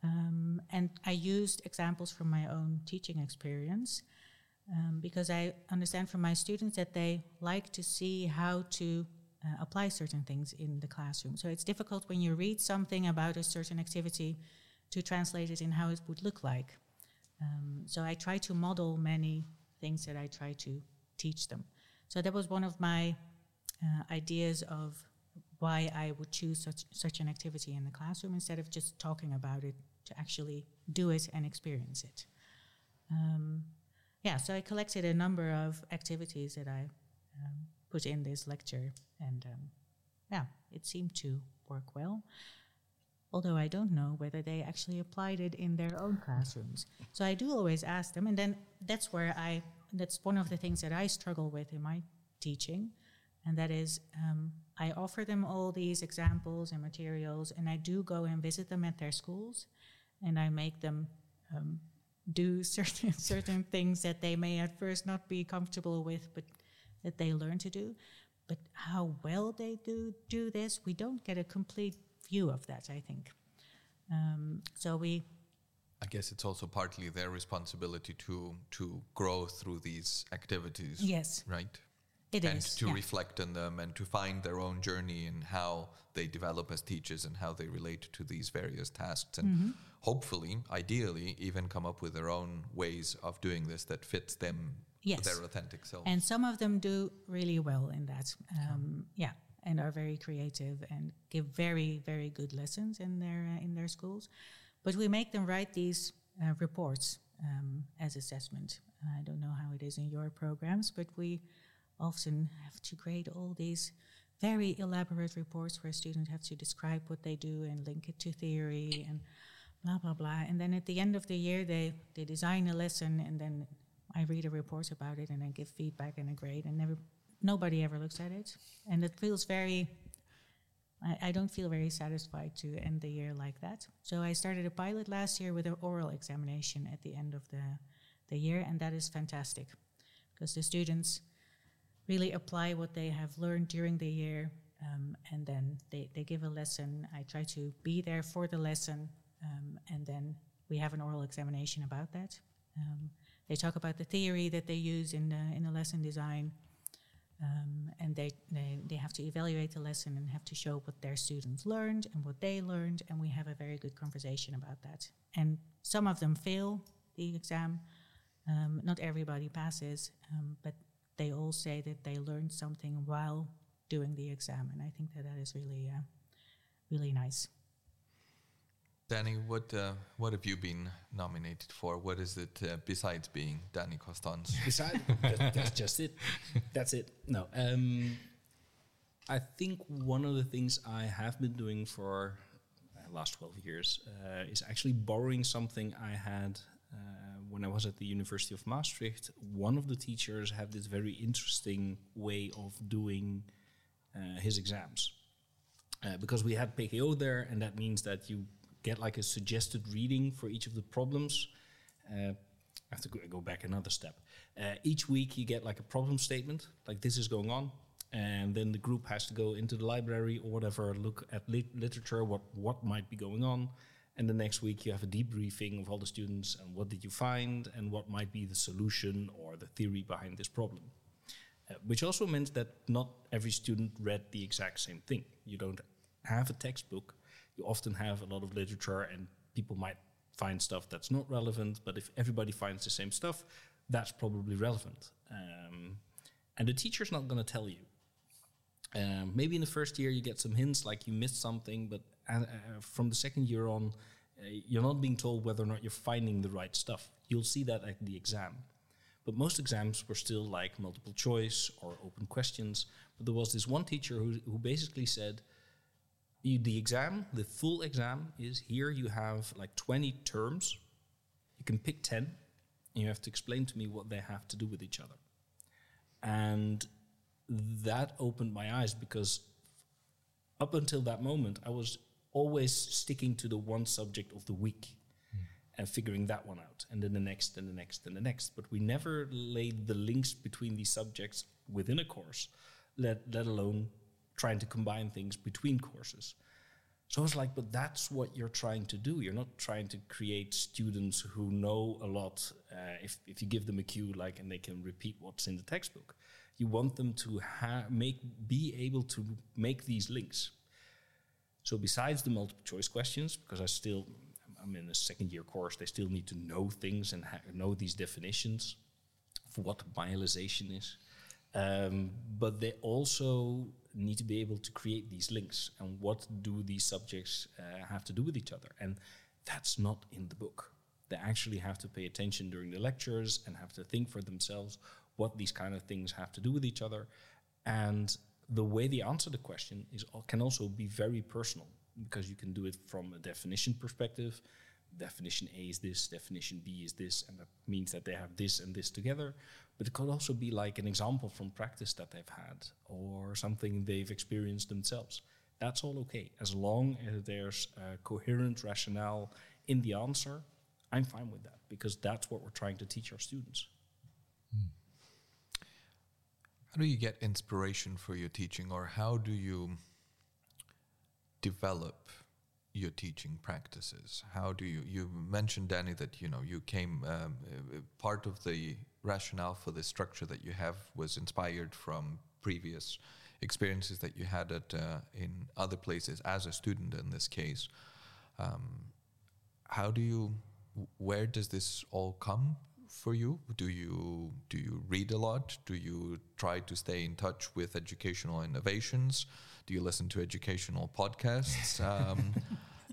Um, and I used examples from my own teaching experience um, because I understand from my students that they like to see how to uh, apply certain things in the classroom. So it's difficult when you read something about a certain activity to translate it in how it would look like. Um, so I try to model many things that I try to teach them. So that was one of my uh, ideas of why I would choose such such an activity in the classroom instead of just talking about it to actually do it and experience it. Um, yeah, so I collected a number of activities that I um, put in this lecture. And um, yeah, it seemed to work well. Although I don't know whether they actually applied it in their own classrooms. So I do always ask them. And then that's where I, that's one of the things that I struggle with in my teaching. And that is, um, I offer them all these examples and materials, and I do go and visit them at their schools, and I make them um, do (laughs) certain certain things that they may at first not be comfortable with, but that they learn to do. But how well they do do this, we don't get a complete view of that. I think. Um, so we I guess it's also partly their responsibility to to grow through these activities. Yes. Right. It and is, to yeah. reflect on them and to find their own journey and how they develop as teachers and how they relate to these various tasks and Mm-hmm. hopefully ideally even come up with their own ways of doing this that fits them Yes. their authentic self And some of them do really well in that. Um, yeah, and are very creative and give very very good lessons in their uh, in their schools. But we make them write these uh, reports um, as assessment. I don't know how it is in your programs, but we often have to grade all these very elaborate reports where students have to describe what they do and link it to theory and blah blah blah. And then at the end of the year, they they design a lesson, and then I read a report about it, and I give feedback and a grade, and never nobody ever looks at it, and it feels very. I, I don't feel very satisfied to end the year like that. So I started a pilot last year with an oral examination at the end of the the year, and that is fantastic because the students really apply what they have learned during the year um, and then they, they give a lesson. I try to be there for the lesson um, and then we have an oral examination about that. Um, they talk about the theory that they use in the, in the lesson design um, and they, they, they have to evaluate the lesson and have to show what their students learned and what they learned and we have a very good conversation about that. And some of them fail the exam. Um, not everybody passes um, but they all say that they learned something while doing the exam, and I think that that is really, uh, really nice. danny what uh, what have you been nominated for what is it uh, besides being danny Kostons (laughs) Besides, that, that's just it. That's it. No. Um, I think one of the things I have been doing for the last 12 years uh, is actually borrowing something I had uh, when I was at the University of Maastricht. One of the teachers had this very interesting way of doing uh, his exams. Uh, because we had PGO there, and that means that you get like a suggested reading for each of the problems. Uh, I have to go, back another step. Uh, each week you get like a problem statement, like this is going on, and then the group has to go into the library or whatever, look at lit- literature, what what might be going on, and the next week you have a debriefing of all the students and what did you find and what might be the solution or the theory behind this problem. Uh, which also meant that not every student read the exact same thing. You don't have a textbook. You often have a lot of literature, and people might find stuff that's not relevant. But if everybody finds the same stuff, that's probably relevant. Um, and the teacher's not going to tell you. Um, maybe in the first year you get some hints, like you missed something, but uh, uh, from the second year on, uh, you're not being told whether or not you're finding the right stuff. You'll see that at the exam. But most exams were still like multiple choice or open questions. But there was this one teacher who, who basically said, the exam, the full exam is here you have like 20 terms. You can pick 10 and you have to explain to me what they have to do with each other. And that opened my eyes because up until that moment, I was always sticking to the one subject of the week and figuring that one out, and then the next, and the next, and the next. But we never laid the links between these subjects within a course, let, let alone trying to combine things between courses. So I was like, but that's what you're trying to do. You're not trying to create students who know a lot. Uh, if, if you give them a cue, like, and they can repeat what's in the textbook, you want them to ha- make be able to make these links. So besides the multiple choice questions, because I still I'm in a second year course, they still need to know things and know these definitions for what myelization is. Um, but they also need to be able to create these links and what do these subjects uh, have to do with each other. And that's not in the book. They actually have to pay attention during the lectures and have to think for themselves what these kind of things have to do with each other. And the way they answer the question is uh, can also be very personal because you can do it from a definition perspective. Definition A is this, definition B is this, and that means that they have this and this together. But it could also be like an example from practice that they've had or something they've experienced themselves. That's all okay. As long as there's a coherent rationale in the answer, I'm fine with that because that's what we're trying to teach our students. How do you get inspiration for your teaching, or how do you develop your teaching practices? How do you? You mentioned Danny that you know you came. Um, part of the rationale for the structure that you have was inspired from previous experiences that you had at uh, in other places as a student. In this case, um, how do you? Where does this all come for you? Do you do you read a lot? Do you try to stay in touch with educational innovations? Do you listen to educational podcasts? (laughs) Um,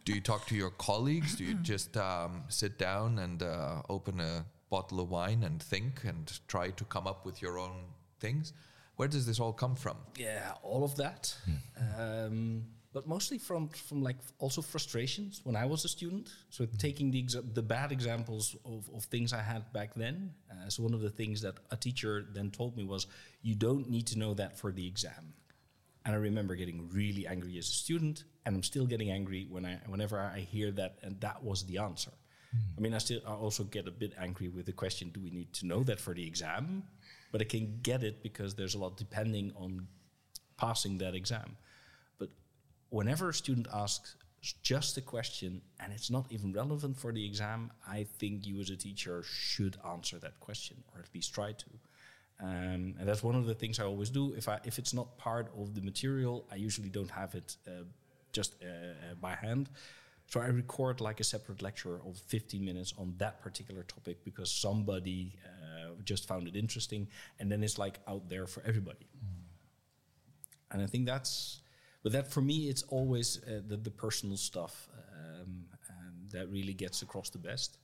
do you talk to your colleagues? Do you just um, sit down and uh, open a bottle of wine and think and try to come up with your own things? Where does this all come from? Yeah, all of that. Um, but mostly from from like also frustrations when I was a student. So taking the the bad examples of, of things I had back then. Uh, so one of the things that a teacher then told me was, you don't need to know that for the exam. And I remember getting really angry as a student, and I'm still getting angry when I whenever I hear that, and that was the answer. I mean, I still I also get a bit angry with the question, do we need to know that for the exam? But I can get it because there's a lot depending on passing that exam. Whenever a student asks just a question and it's not even relevant for the exam, I think you as a teacher should answer that question or at least try to. Um, and that's one of the things I always do. If I if it's not part of the material, I usually don't have it uh, just uh, uh, by hand. So I record like a separate lecture of 15 minutes on that particular topic because somebody uh, just found it interesting, and then it's like out there for everybody. And I think that's, but that for me, it's always uh, the, the personal stuff um, um, that really gets across the best.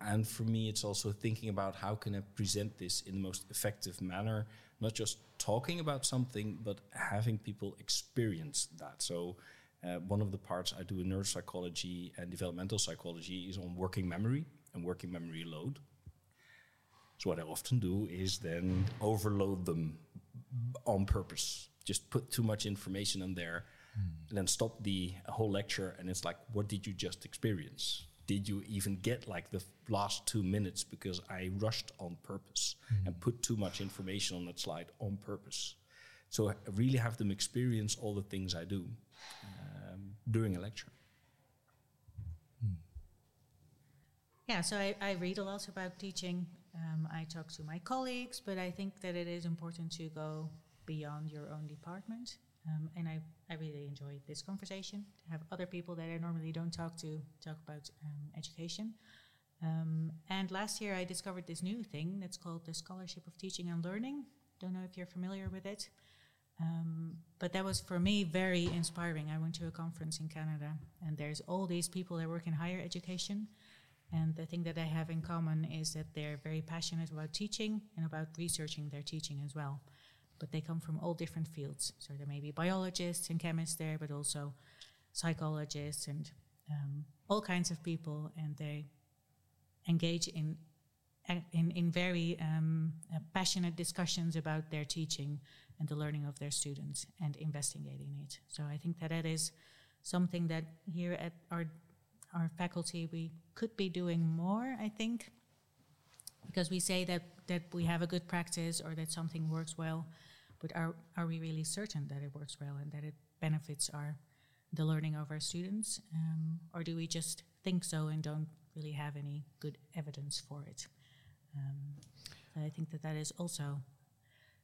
And for me, it's also thinking about how can I present this in the most effective manner, not just talking about something, but having people experience that. So uh, one of the parts I do in neuropsychology and developmental psychology is on working memory and working memory load. So what I often do is then overload them on purpose. Just put too much information in there, and then stop the whole lecture. And it's like, what did you just experience? Did you even get like the last two minutes because I rushed on purpose and put too much information on that slide on purpose? So I really have them experience all the things I do um, during a lecture. Yeah, so I, I read a lot about teaching. Um, I talk to my colleagues, but I think that it is important to go beyond your own department. Um, and I, I really enjoy this conversation to have other people that I normally don't talk to talk about um, education. Um, and last year I discovered this new thing that's called the Scholarship of Teaching and Learning. Don't know if you're familiar with it. Um, but that was for me very inspiring. I went to a conference in Canada, and there's all these people that work in higher education. And the thing that they have in common is that they're very passionate about teaching and about researching their teaching as well. But they come from all different fields. So there may be biologists and chemists there, but also psychologists and um, all kinds of people. And they engage in in, in very um, uh, passionate discussions about their teaching and the learning of their students and investigating it. So I think that that is something that here at our our faculty we could be doing more. I think because we say that that we have a good practice or that something works well, but are are we really certain that it works well and that it benefits our the learning of our students, um, or do we just think so and don't really have any good evidence for it? Um, I think that that is also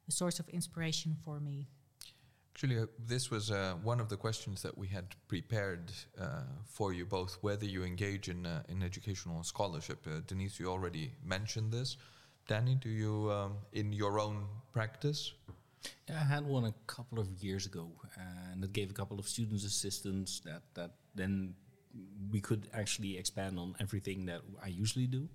a source of inspiration for me. Actually, uh, this was uh, one of the questions that we had prepared uh, for you both. Whether you engage in uh, in educational scholarship, uh, Deniz, you already mentioned this. Danny, do you um, in your own practice? Yeah, I had one a couple of years ago, and it gave a couple of students assistants that that then we could actually expand on everything that I usually do.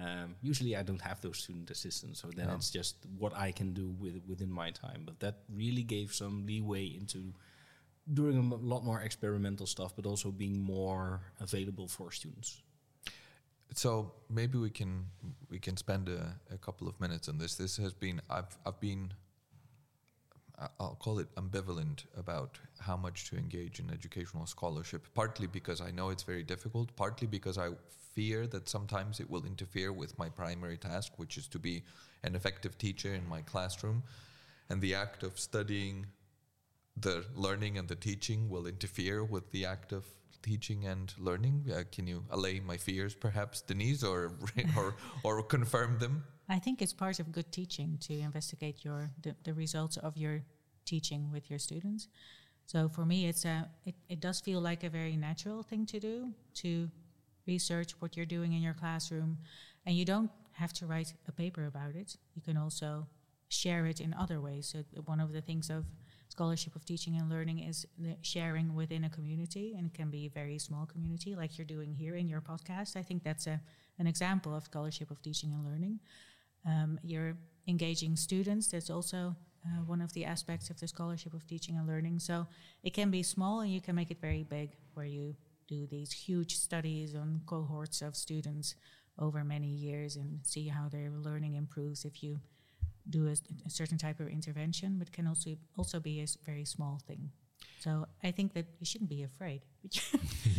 Um, usually, I don't have those student assistants, so then it's just what I can do with within my time. But that really gave some leeway into doing a lot more experimental stuff, but also being more available for students. So maybe we can we can spend a, a couple of minutes on this. This has been I've I've been I'll call it ambivalent about how much to engage in educational scholarship. Partly because I know it's very difficult. Partly because I fear that sometimes it will interfere with my primary task, which is to be an effective teacher in my classroom, and the act of studying the learning and the teaching will interfere with the act of teaching and learning. Uh, can you allay my fears, perhaps, Deniz, or (laughs) or or confirm them? I think it's part of good teaching to investigate your the, the results of your teaching with your students. So for me, it's a it, it does feel like a very natural thing to do to research what you're doing in your classroom, and you don't have to write a paper about it. You can also share it in other ways. So one of the things of scholarship of teaching and learning is sharing within a community, and it can be a very small community, like you're doing here in your podcast. I think that's a an example of scholarship of teaching and learning. Um, you're engaging students. That's also uh, one of the aspects of the scholarship of teaching and learning. So it can be small, and you can make it very big, where you do these huge studies on cohorts of students over many years and see how their learning improves if you do a, a certain type of intervention, but can also also be a very small thing. So I think that you shouldn't be afraid. (laughs)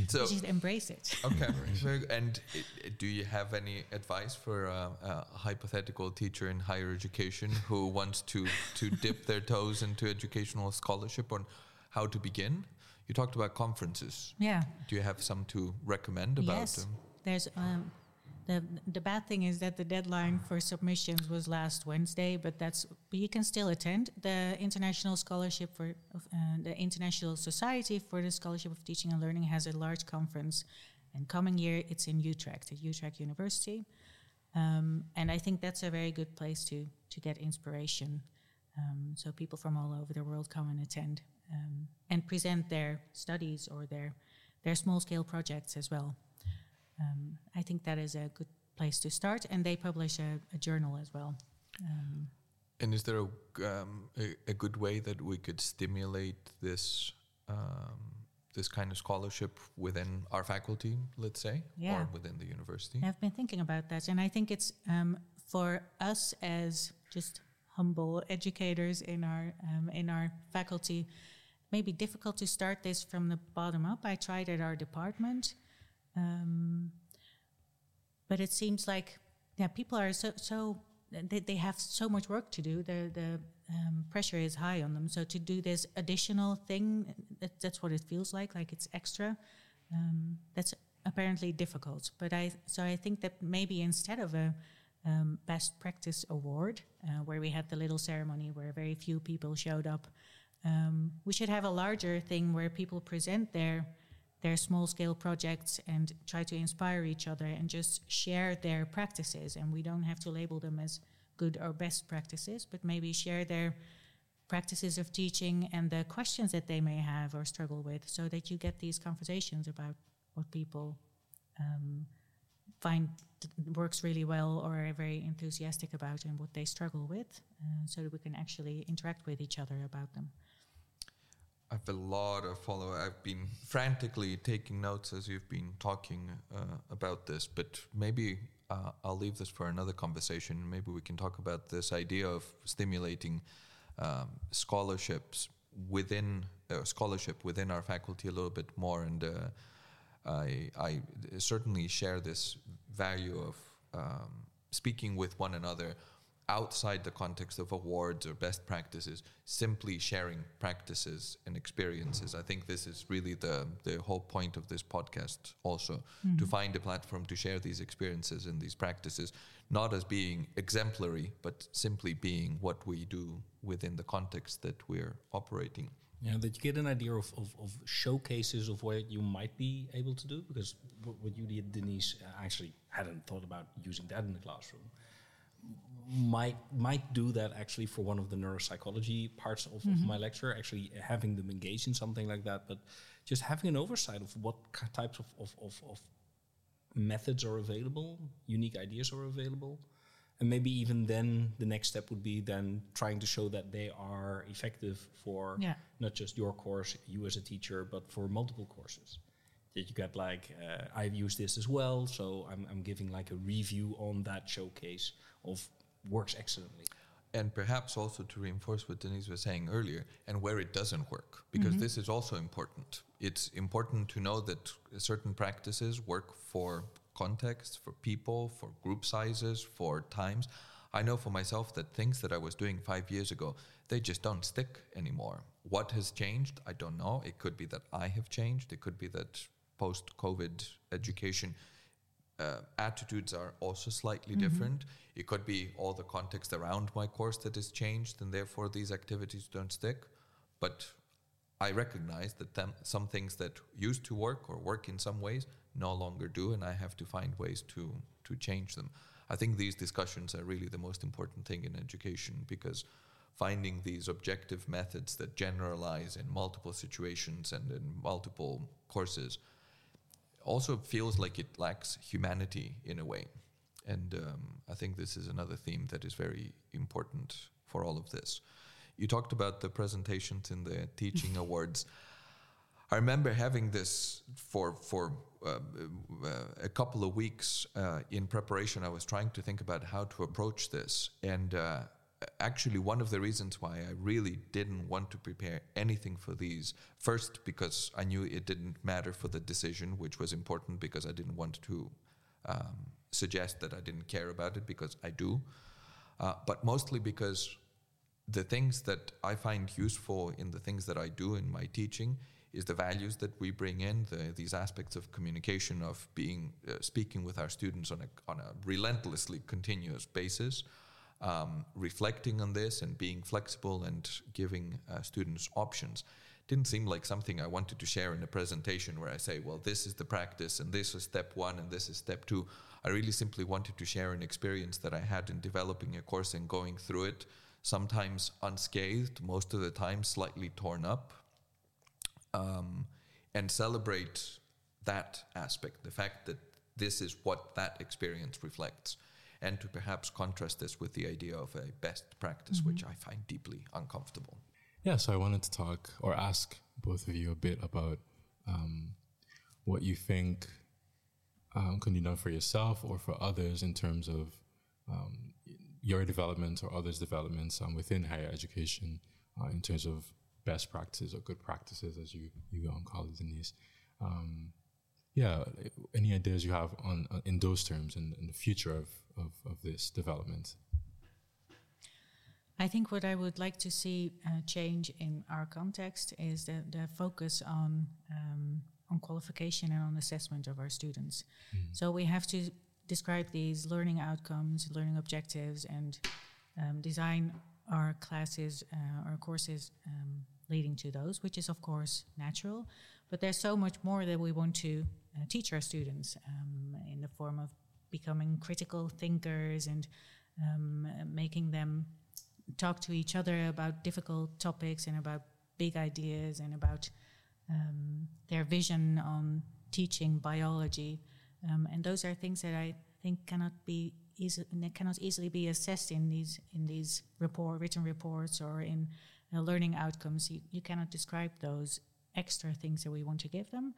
So you should embrace it. Okay. (laughs) Very and i- i- do you have any advice for a, a hypothetical teacher in higher education who (laughs) wants to, to dip their toes into educational scholarship on how to begin? You talked about conferences. Yeah. Do you have some to recommend about yes. them? There's um, the the bad thing is that the deadline for submissions was last Wednesday, but that's but you can still attend the International Scholarship for uh, the International Society for the Scholarship of Teaching and Learning has a large conference, and coming year it's in Utrecht at Utrecht University, um, and I think that's a very good place to to get inspiration. Um, so people from all over the world come and attend um, and present their studies or their their small scale projects as well. Um, I think that is a good place to start, and they publish a, a journal as well. Um, And is there a, um, a, a good way that we could stimulate this um, this kind of scholarship within our faculty, let's say, Yeah. or within the university? I've been thinking about that, and I think it's um, for us as just humble educators in our um, in our faculty, maybe difficult to start this from the bottom up. I tried at our department, um, but it seems like yeah, people are so so they, they have so much work to do. The the um, pressure is high on them. So to do this additional thing, that, that's what it feels like. Like it's extra. Um, that's apparently difficult. But I so I think that maybe instead of a um, best practice award, uh, where we had the little ceremony where very few people showed up, um, we should have a larger thing where people present their their small scale projects and try to inspire each other and just share their practices. And we don't have to label them as good or best practices, but maybe share their practices of teaching and the questions that they may have or struggle with so that you get these conversations about what people um, find works really well or are very enthusiastic about and what they struggle with uh, so that we can actually interact with each other about them. I have a lot of follow. I've been frantically taking notes as you've been talking uh, about this, but maybe uh, I'll leave this for another conversation. Maybe we can talk about this idea of stimulating um, scholarships within uh, scholarship within our faculty a little bit more. And uh, I, I certainly share this value of um, speaking with one another outside the context of awards or best practices, simply sharing practices and experiences. I think this is really the, the whole point of this podcast, also to mm-hmm. find a platform to share these experiences and these practices, not as being exemplary, but simply being what we do within the context that we're operating. Yeah, that you get an idea of, of, of showcases of what you might be able to do. Because what what you did, Deniz, I actually hadn't thought about using that in the classroom. Might might do that actually for one of the neuropsychology parts of, of my lecture. Actually, having them engage in something like that, but just having an oversight of what types of, of, of, of methods are available, unique ideas are available. And maybe even then, the next step would be then trying to show that they are effective for Yeah. not just your course, you as a teacher, but for multiple courses. That you get like, uh, I've used this as well, so I'm, I'm giving like a review on that showcase of works excellently. and perhaps also to reinforce what Deniz was saying earlier, and where it doesn't work, because mm-hmm. this is also important. It's important to know that certain practices work for context, for people, for group sizes, for times. I know for myself that things that I was doing five years ago, they just don't stick anymore. What has changed? I don't know. It could be that I have changed. It could be that post COVID education uh, attitudes are also slightly different. It could be all the context around my course that has changed, and therefore these activities don't stick. But I recognize that them, some things that used to work or work in some ways no longer do, and I have to find ways to to change them. I think these discussions are really the most important thing in education because finding these objective methods that generalize in multiple situations and in multiple courses also feels like it lacks humanity in a way. And um, I think this is another theme that is very important for all of this. You talked about the presentations in the teaching (laughs) awards. I remember having this for for uh, uh, a couple of weeks uh, in preparation. I was trying to think about how to approach this, and uh, actually, one of the reasons why I really didn't want to prepare anything for these first because I knew it didn't matter for the decision, which was important because I didn't want to um, suggest that I didn't care about it because I do, uh, but mostly because the things that I find useful in the things that I do in my teaching is the values that we bring in, the, these aspects of communication, of being uh, speaking with our students on a on a relentlessly continuous basis, um, reflecting on this and being flexible and giving uh, students options. Didn't seem like something I wanted to share in a presentation where I say, well, this is the practice and this is step one and this is step two. I really simply wanted to share an experience that I had in developing a course and going through it, sometimes unscathed, most of the time slightly torn up, um, and celebrate that aspect, the fact that this is what that experience reflects, and to perhaps contrast this with the idea of a best practice, which I find deeply uncomfortable. Yeah, so I wanted to talk or ask both of you a bit about um, what you think um, can be done for yourself or for others in terms of um, your development or others' developments um, within higher education uh, in terms of best practices or good practices, as you you um, call it, Deniz. Um, yeah, any ideas you have on uh, in those terms and, and the future of, of, of this development? I think what I would like to see uh, change in our context is the, the focus on um, on qualification and on assessment of our students. So we have to describe these learning outcomes, learning objectives, and um, design our classes, uh, our courses um, leading to those, which is of course natural. But there's so much more that we want to uh, teach our students um, in the form of becoming critical thinkers and um, making them talk to each other about difficult topics and about big ideas and about um, their vision on teaching biology. Um, and those are things that I think cannot be easy, cannot easily be assessed in these in these report written reports or in uh, learning outcomes. You, you cannot describe those extra things that we want to give them.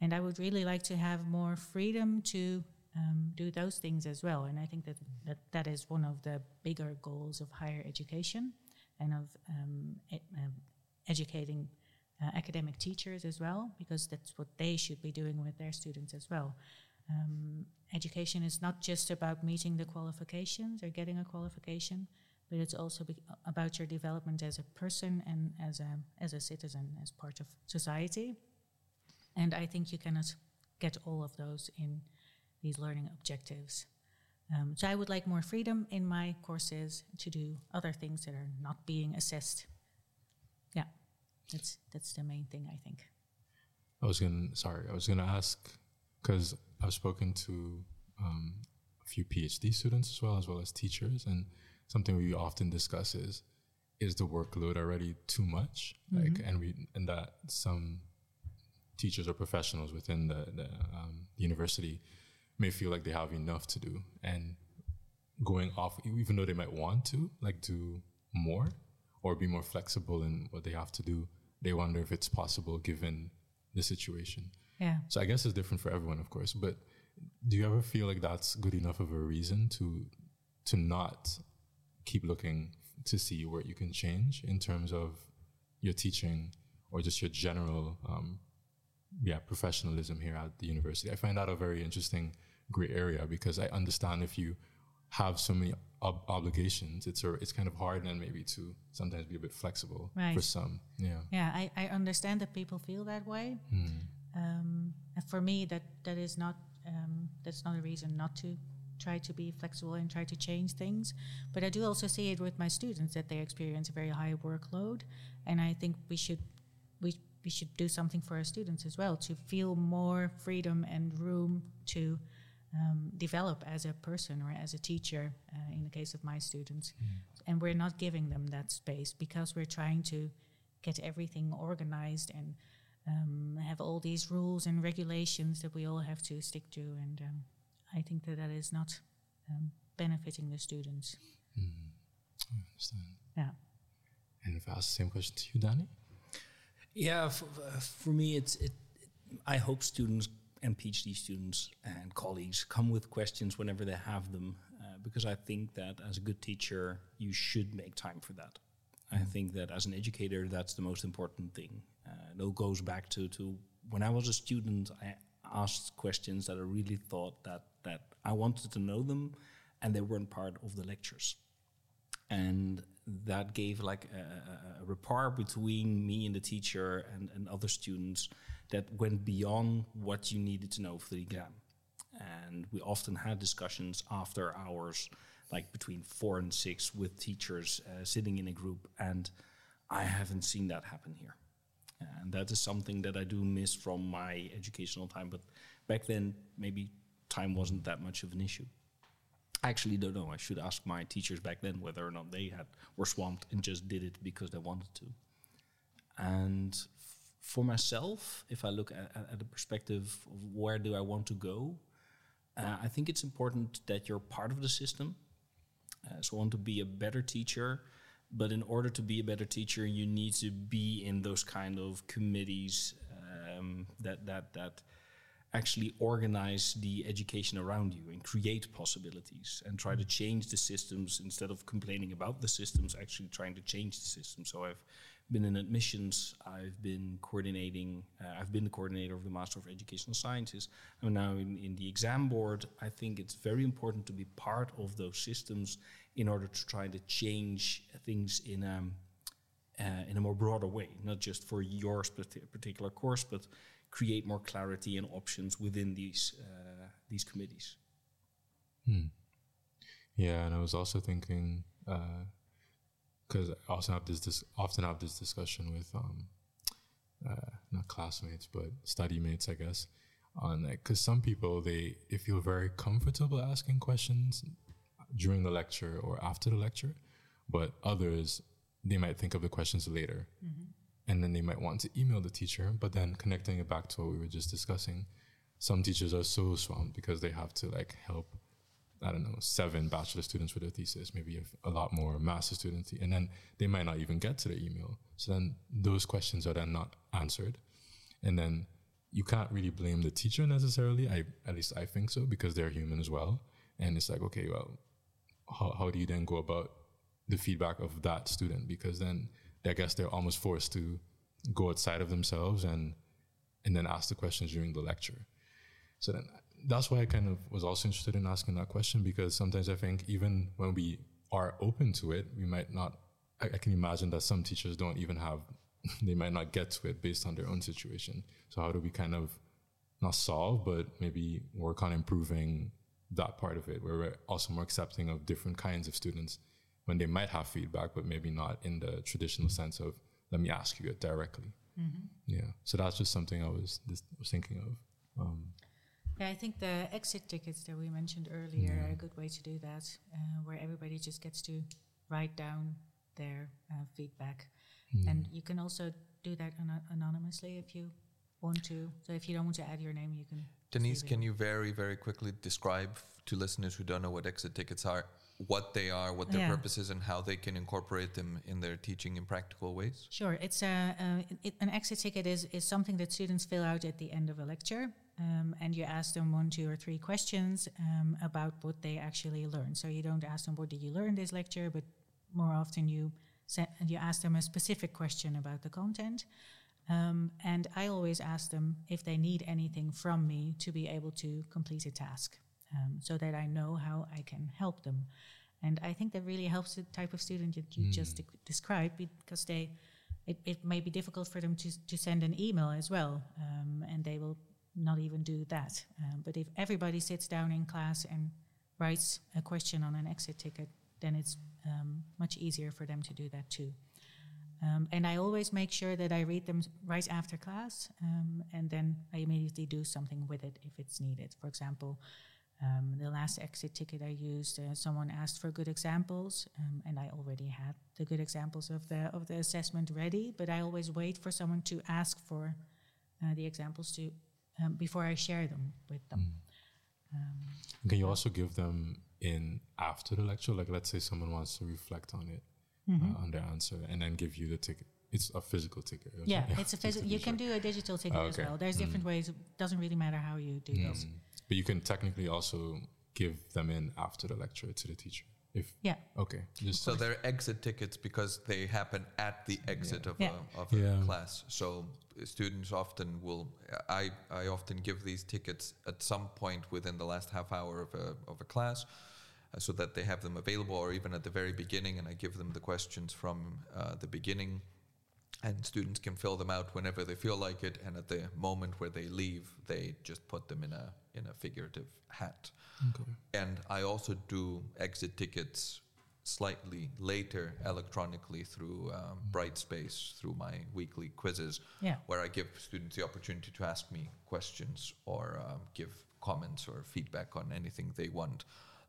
And I would really like to have more freedom to um, do those things as well. And I think that, that that is one of the bigger goals of higher education and of um, um, educating uh, academic teachers as well, because that's what they should be doing with their students as well. Um, education is not just about meeting the qualifications or getting a qualification, but it's also be- about your development as a person and as a as a citizen, as part of society. And I think you cannot get all of those in these learning objectives. Um, so I would like more freedom in my courses to do other things that are not being assessed. Yeah, that's that's the main thing I think. I was gonna sorry, I was gonna ask because I've spoken to um, a few PhD students as well as well as teachers, and something we often discuss is is the workload already too much? Like, and we and that some teachers or professionals within the, the um, university may feel like they have enough to do, and going off, even though they might want to like do more or be more flexible in what they have to do, they wonder if it's possible given the situation. Yeah. So I guess it's different for everyone, of course. But do you ever feel like that's good enough of a reason to to not keep looking to see where you can change in terms of your teaching or just your general um, yeah professionalism here at the university. I find that a very interesting gray area because I understand if you have so many ob- obligations, it's a, it's kind of hard then maybe to sometimes be a bit flexible Right. for some. Yeah. Yeah, I, I understand that people feel that way. Um, and for me, that that is not um, that's not a reason not to try to be flexible and try to change things. But I do also see it with my students that they experience a very high workload, and I think we should we we should do something for our students as well to feel more freedom and room to um, develop as a person or as a teacher. Uh, in the case of my students, and we're not giving them that space because we're trying to get everything organized and um, have all these rules and regulations that we all have to stick to. And um, I think that that is not um, benefiting the students. I understand. Yeah. And if I ask the same question to you, Danny? Yeah, for, for me, it's it. I hope students and PhD students and colleagues come with questions whenever they have them, uh, because I think that as a good teacher, you should make time for that. I think that as an educator, that's the most important thing. Uh, it all goes back to to when I was a student, I asked questions that I really thought that that I wanted to know them, and they weren't part of the lectures and that gave like a, a, rapport between me and the teacher and, and other students that went beyond what you needed to know for the exam. And we often had discussions after hours, like between four and six, with teachers uh, sitting in a group. And I haven't seen that happen here. And that is something that I do miss from my educational time. But back then, maybe time wasn't that much of an issue. I actually don't know. I should ask my teachers back then whether or not they had were swamped and just did it because they wanted to. And f- for myself, if I look at, at, the perspective of where do I want to go, uh, I think it's important that you're part of the system. Uh, so I want to be a better teacher, but in order to be a better teacher, you need to be in those kind of committees um, that that that actually organize the education around you and create possibilities and try to change the systems instead of complaining about the systems actually trying to change the system. So i've been in admissions i've been coordinating uh, i've been the coordinator of the master of educational sciences. I'm now in, in the exam board. I think it's very important to be part of those systems in order to try to change things in um, uh, in a more broader way, not just for your particular course, but create more clarity and options within these uh, these committees. Yeah, and I was also thinking because I also have this, dis- often have this discussion with um, uh, not classmates but study mates, I guess, on like because some people they they feel very comfortable asking questions during the lecture or after the lecture, but others they might think of the questions later, and then they might want to email the teacher. But then connecting it back to what we were just discussing, some teachers are so swamped because they have to like help I don't know, seven bachelor students with their thesis, maybe a, lot more master students, and then they might not even get to the email. So then those questions are then not answered, and then you can't really blame the teacher necessarily. I at least I think so because they're human as well, and it's like okay, well, how how do you then go about the feedback of that student? Because then I guess they're almost forced to go outside of themselves and and then ask the questions during the lecture. So then that's why I kind of was also interested in asking that question because sometimes I think even when we are open to it, we might not. I, I can imagine that some teachers don't even have, (laughs) they might not get to it based on their own situation. So how do we kind of not solve, but maybe work on improving that part of it, where we're also more accepting of different kinds of students when they might have feedback, but maybe not in the traditional sense of let me ask you it directly. Yeah. So that's just something I was this, was thinking of. Um, Yeah, I think the exit tickets that we mentioned earlier are a good way to do that, uh, where everybody just gets to write down their uh, feedback. And you can also do that ano- anonymously if you want to. So if you don't want to add your name, you can. Deniz, can you very, very quickly describe f- to listeners who don't know what exit tickets are, what they are, what their Yeah. purpose is, and how they can incorporate them in their teaching in practical ways? Sure. It's a, uh, it, an exit ticket is, is something that students fill out at the end of a lecture, um, and you ask them one, two, or three questions um, about what they actually learned. So you don't ask them what did you learn this lecture, but more often you se- you ask them a specific question about the content. Um, and I always ask them if they need anything from me to be able to complete a task um, so that I know how I can help them. And I think that really helps the type of student that you just de- described because they, it, it may be difficult for them to, to send an email as well, um, and they will not even do that. Um, but if everybody sits down in class and writes a question on an exit ticket, then it's um, much easier for them to do that too. Um, and I always make sure that I read them right after class, um, and then I immediately do something with it if it's needed. For example, um, the last exit ticket I used, uh, someone asked for good examples, um, and I already had the good examples of the of the assessment ready. But I always wait for someone to ask for uh, the examples to um, before I share them with them. Um, Can you also give them in after the lecture? Like, let's say someone wants to reflect on it, Mm-hmm. uh, on their answer, and then give you the ticket. It's a physical ticket. yeah, it? it's a (laughs) physical. You can do a digital ticket Oh, as well. There's different ways. It doesn't really matter how you do this. But you can technically also give them in after the lecture to the teacher. If Yeah. okay, just So they're exit tickets because they happen at the exit of Yeah. a, of a Yeah. class. So students often will. I I often give these tickets at some point within the last half hour of a of a class, uh, so that they have them available, or even at the very beginning, and I give them the questions from uh, the beginning. And students can fill them out whenever they feel like it, and at the moment where they leave, they just put them in a in a figurative hat. And I also do exit tickets slightly later electronically through um, Brightspace, through my weekly quizzes, Yeah. where I give students the opportunity to ask me questions or um, give comments or feedback on anything they want.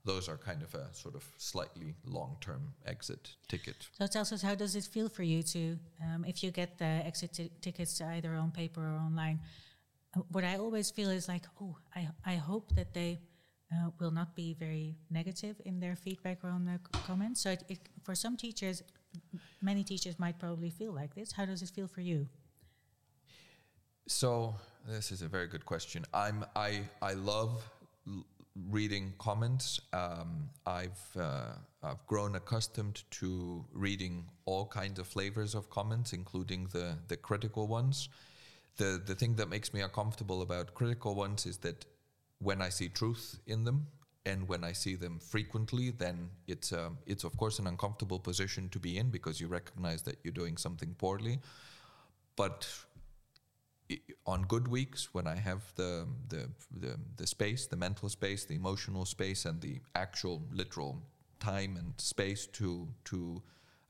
Those are kind of a sort of slightly long term exit ticket. So tell us, how does it feel for you to, um, if you get the exit ti- tickets either on paper or online? uh, What I always feel is like, oh, I, I hope that they uh, will not be very negative in their feedback or on their comments. So it, it, for some teachers, many teachers might probably feel like this. How does it feel for you? So this is a very good question. I'm I I love reading comments. Um, I've uh, I've grown accustomed to reading all kinds of flavors of comments, including the the critical ones. The the thing that makes me uncomfortable about critical ones is that when I see truth in them and when I see them frequently, then it's um, it's of course an uncomfortable position to be in because you recognize that you're doing something poorly. But on good weeks when I have the, the the the space, the mental space, the emotional space, and the actual literal time and space to to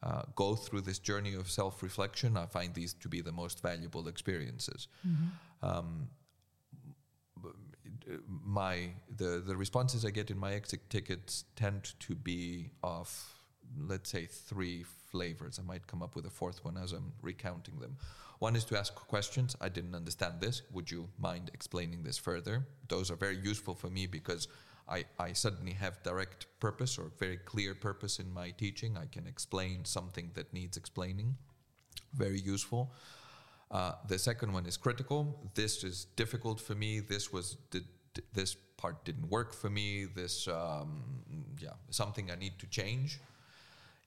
uh, go through this journey of self-reflection, I find these to be the most valuable experiences. Um, my the the responses I get in my exit tickets tend to be of let's say three flavors. I might come up with a fourth one as I'm recounting them. One is to ask questions. I didn't understand this. Would you mind explaining this further? Those are very useful for me because I, I suddenly have direct purpose or very clear purpose in my teaching. I can explain something that needs explaining. Very useful. Uh, the second one is critical. This is difficult for me. This was did, this part didn't work for me. This um, yeah something I need to change.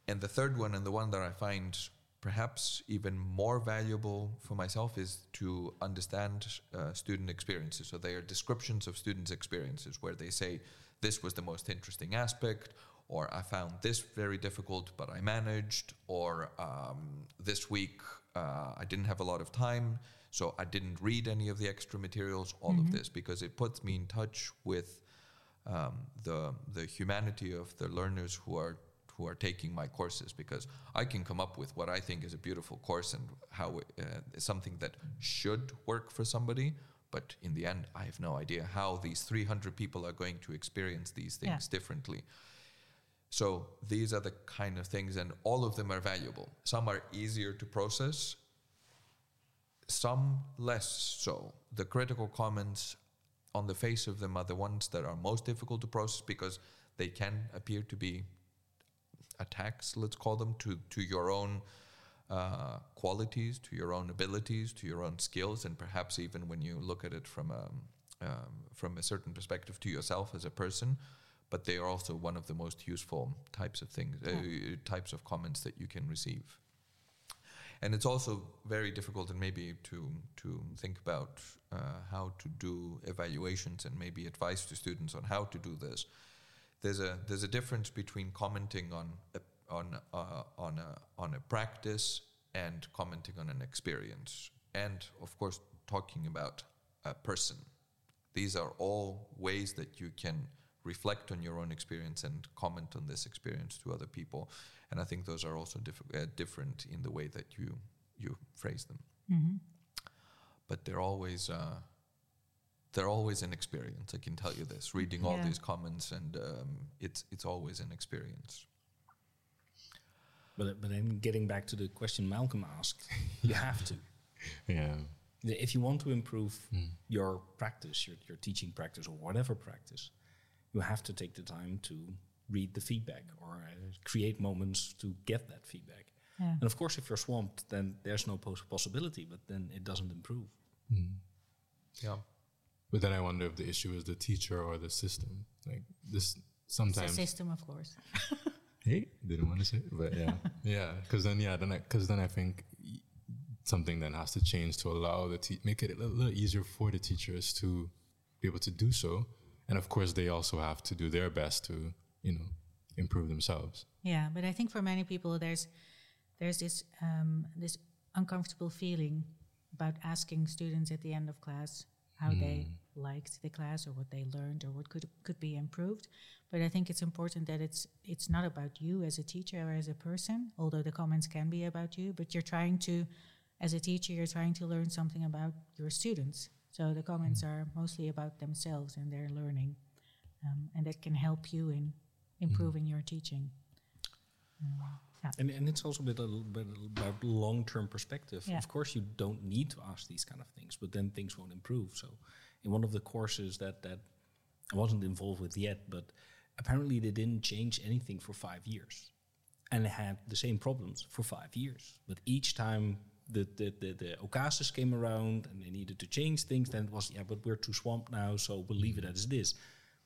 And the third one, and the one that I find perhaps even more valuable for myself, is to understand uh, student experiences. So they are descriptions of students' experiences where they say, This was the most interesting aspect, or I found this very difficult, but I managed, or um, this week uh, I didn't have a lot of time, so I didn't read any of the extra materials, all of this, because it puts me in touch with um, the the humanity of the learners who are who are taking my courses because I can come up with what I think is a beautiful course and how uh, something that should work for somebody but in the end I have no idea how these 300 people are going to experience these things Yeah. differently so these are the kind of things and all of them are valuable some are easier to process some less so. The critical comments on the face of them are the ones that are most difficult to process because they can appear to be attacks, let's call them, to, to your own uh, qualities, to your own abilities, to your own skills, and perhaps even when you look at it from a, um, from a certain perspective to yourself as a person. but they are also one of the most useful types of things, uh, types of comments that you can receive. And it's also very difficult, and maybe to to think about uh, how to do evaluations and maybe advice to students on how to do this. There's a there's a difference between commenting on a, on uh, on a on a practice and commenting on an experience, and of course talking about a person. These are all ways that you can reflect on your own experience and comment on this experience to other people. And I think those are also diff- uh, different in the way that you you phrase them. Mm-hmm. But they're always uh, they're always an experience. I can tell you this. Reading all Yeah. these comments and um, it's it's always an experience. But but then getting back to the question Malcolm asked, (laughs) you have to. Yeah. If you want to improve Mm. your practice, your, your teaching practice, or whatever practice, you have to take the time to read the feedback or uh, create moments to get that feedback. Yeah. And of course, if you're swamped, then there's no pos- possibility, but then it doesn't improve. Mm. Yeah. But then I wonder if the issue is the teacher or the system. Like this sometimes. system, of course. (laughs) Hey, didn't want to say, it, but yeah, (laughs) yeah. Because then, yeah, then, because then I think something then has to change to allow the te- make it a little, little easier for the teachers to be able to do so, and of course they also have to do their best to, you know, improve themselves. Yeah, but I think for many people, there's there's this um, this uncomfortable feeling about asking students at the end of class how they mm. liked the class or what they learned or what could could be improved. But I think it's important that it's it's not about you as a teacher or as a person, although the comments can be about you. But you're trying to, as a teacher, you're trying to learn something about your students. So the comments mm. are mostly about themselves and their learning, um, and that can help you in mm. improving your teaching. Um, And, and it's also a bit, a bit about long term perspective. Yeah. Of course, you don't need to ask these kind of things, but then things won't improve. So, in one of the courses that, that I wasn't involved with yet, but apparently they didn't change anything for five years and they had the same problems for five years. But each time the, the, the, the OCASYS came around and they needed to change things, then it was, yeah, but we're too swamped now, so we'll leave it as it is.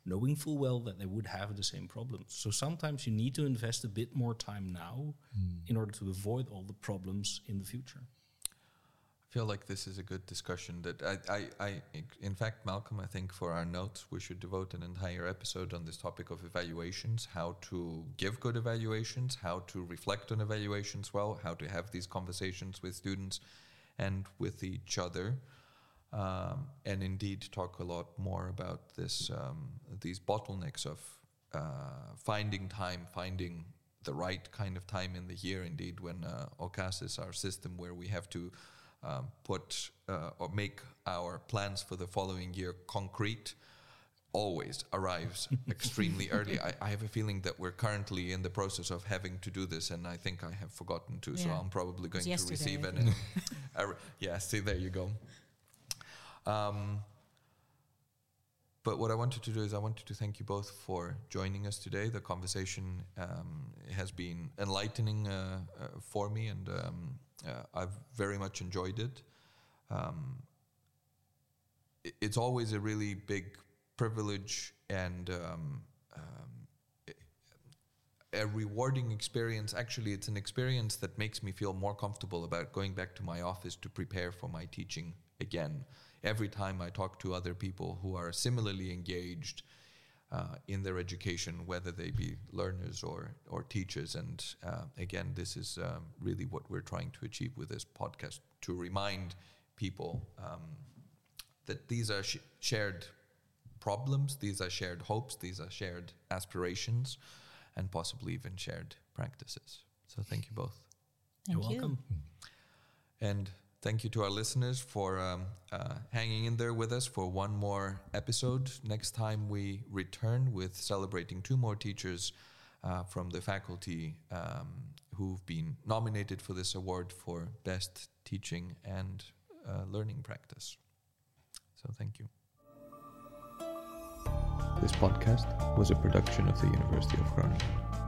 Knowing full well that they would have the same problems. So sometimes you need to invest a bit more time now hmm. in order to avoid all the problems in the future. I feel like this is a good discussion that I, I, I, in fact, Malcolm, I think for our notes, we should devote an entire episode on this topic of evaluations, how to give good evaluations, how to reflect on evaluations well, how to have these conversations with students and with each other. Um, and indeed talk a lot more about this, um, these bottlenecks of uh, finding time, finding the right kind of time in the year. Indeed, when uh, OCASYS our system where we have to um, put uh, or make our plans for the following year concrete always arrives (laughs) extremely early. I, I have a feeling that we're currently in the process of having to do this, and I think I have forgotten to, so I'm probably going to receive it. an. think. (laughs) yeah, see, there you go. Um, but what I wanted to do is I wanted to thank you both for joining us today. The conversation um, has been enlightening uh, uh, for me, and um, uh, I've very much enjoyed it. Um, it's always a really big privilege and um, um, a rewarding experience. Actually, it's an experience that makes me feel more comfortable about going back to my office to prepare for my teaching again. Every time I talk to other people who are similarly engaged uh, in their education, whether they be learners or, or teachers. And uh, again, this is um, really what we're trying to achieve with this podcast to remind people um, that these are sh- shared problems, these are shared hopes, these are shared aspirations, and possibly even shared practices. So, thank you both. Thank You're you. welcome. And thank you to our listeners for um, uh, hanging in there with us for one more episode. Next time we return with celebrating two more teachers uh, from the faculty um, who've been nominated for this award for best teaching and uh, learning practice. So thank you. This podcast was a production of the University of Groningen.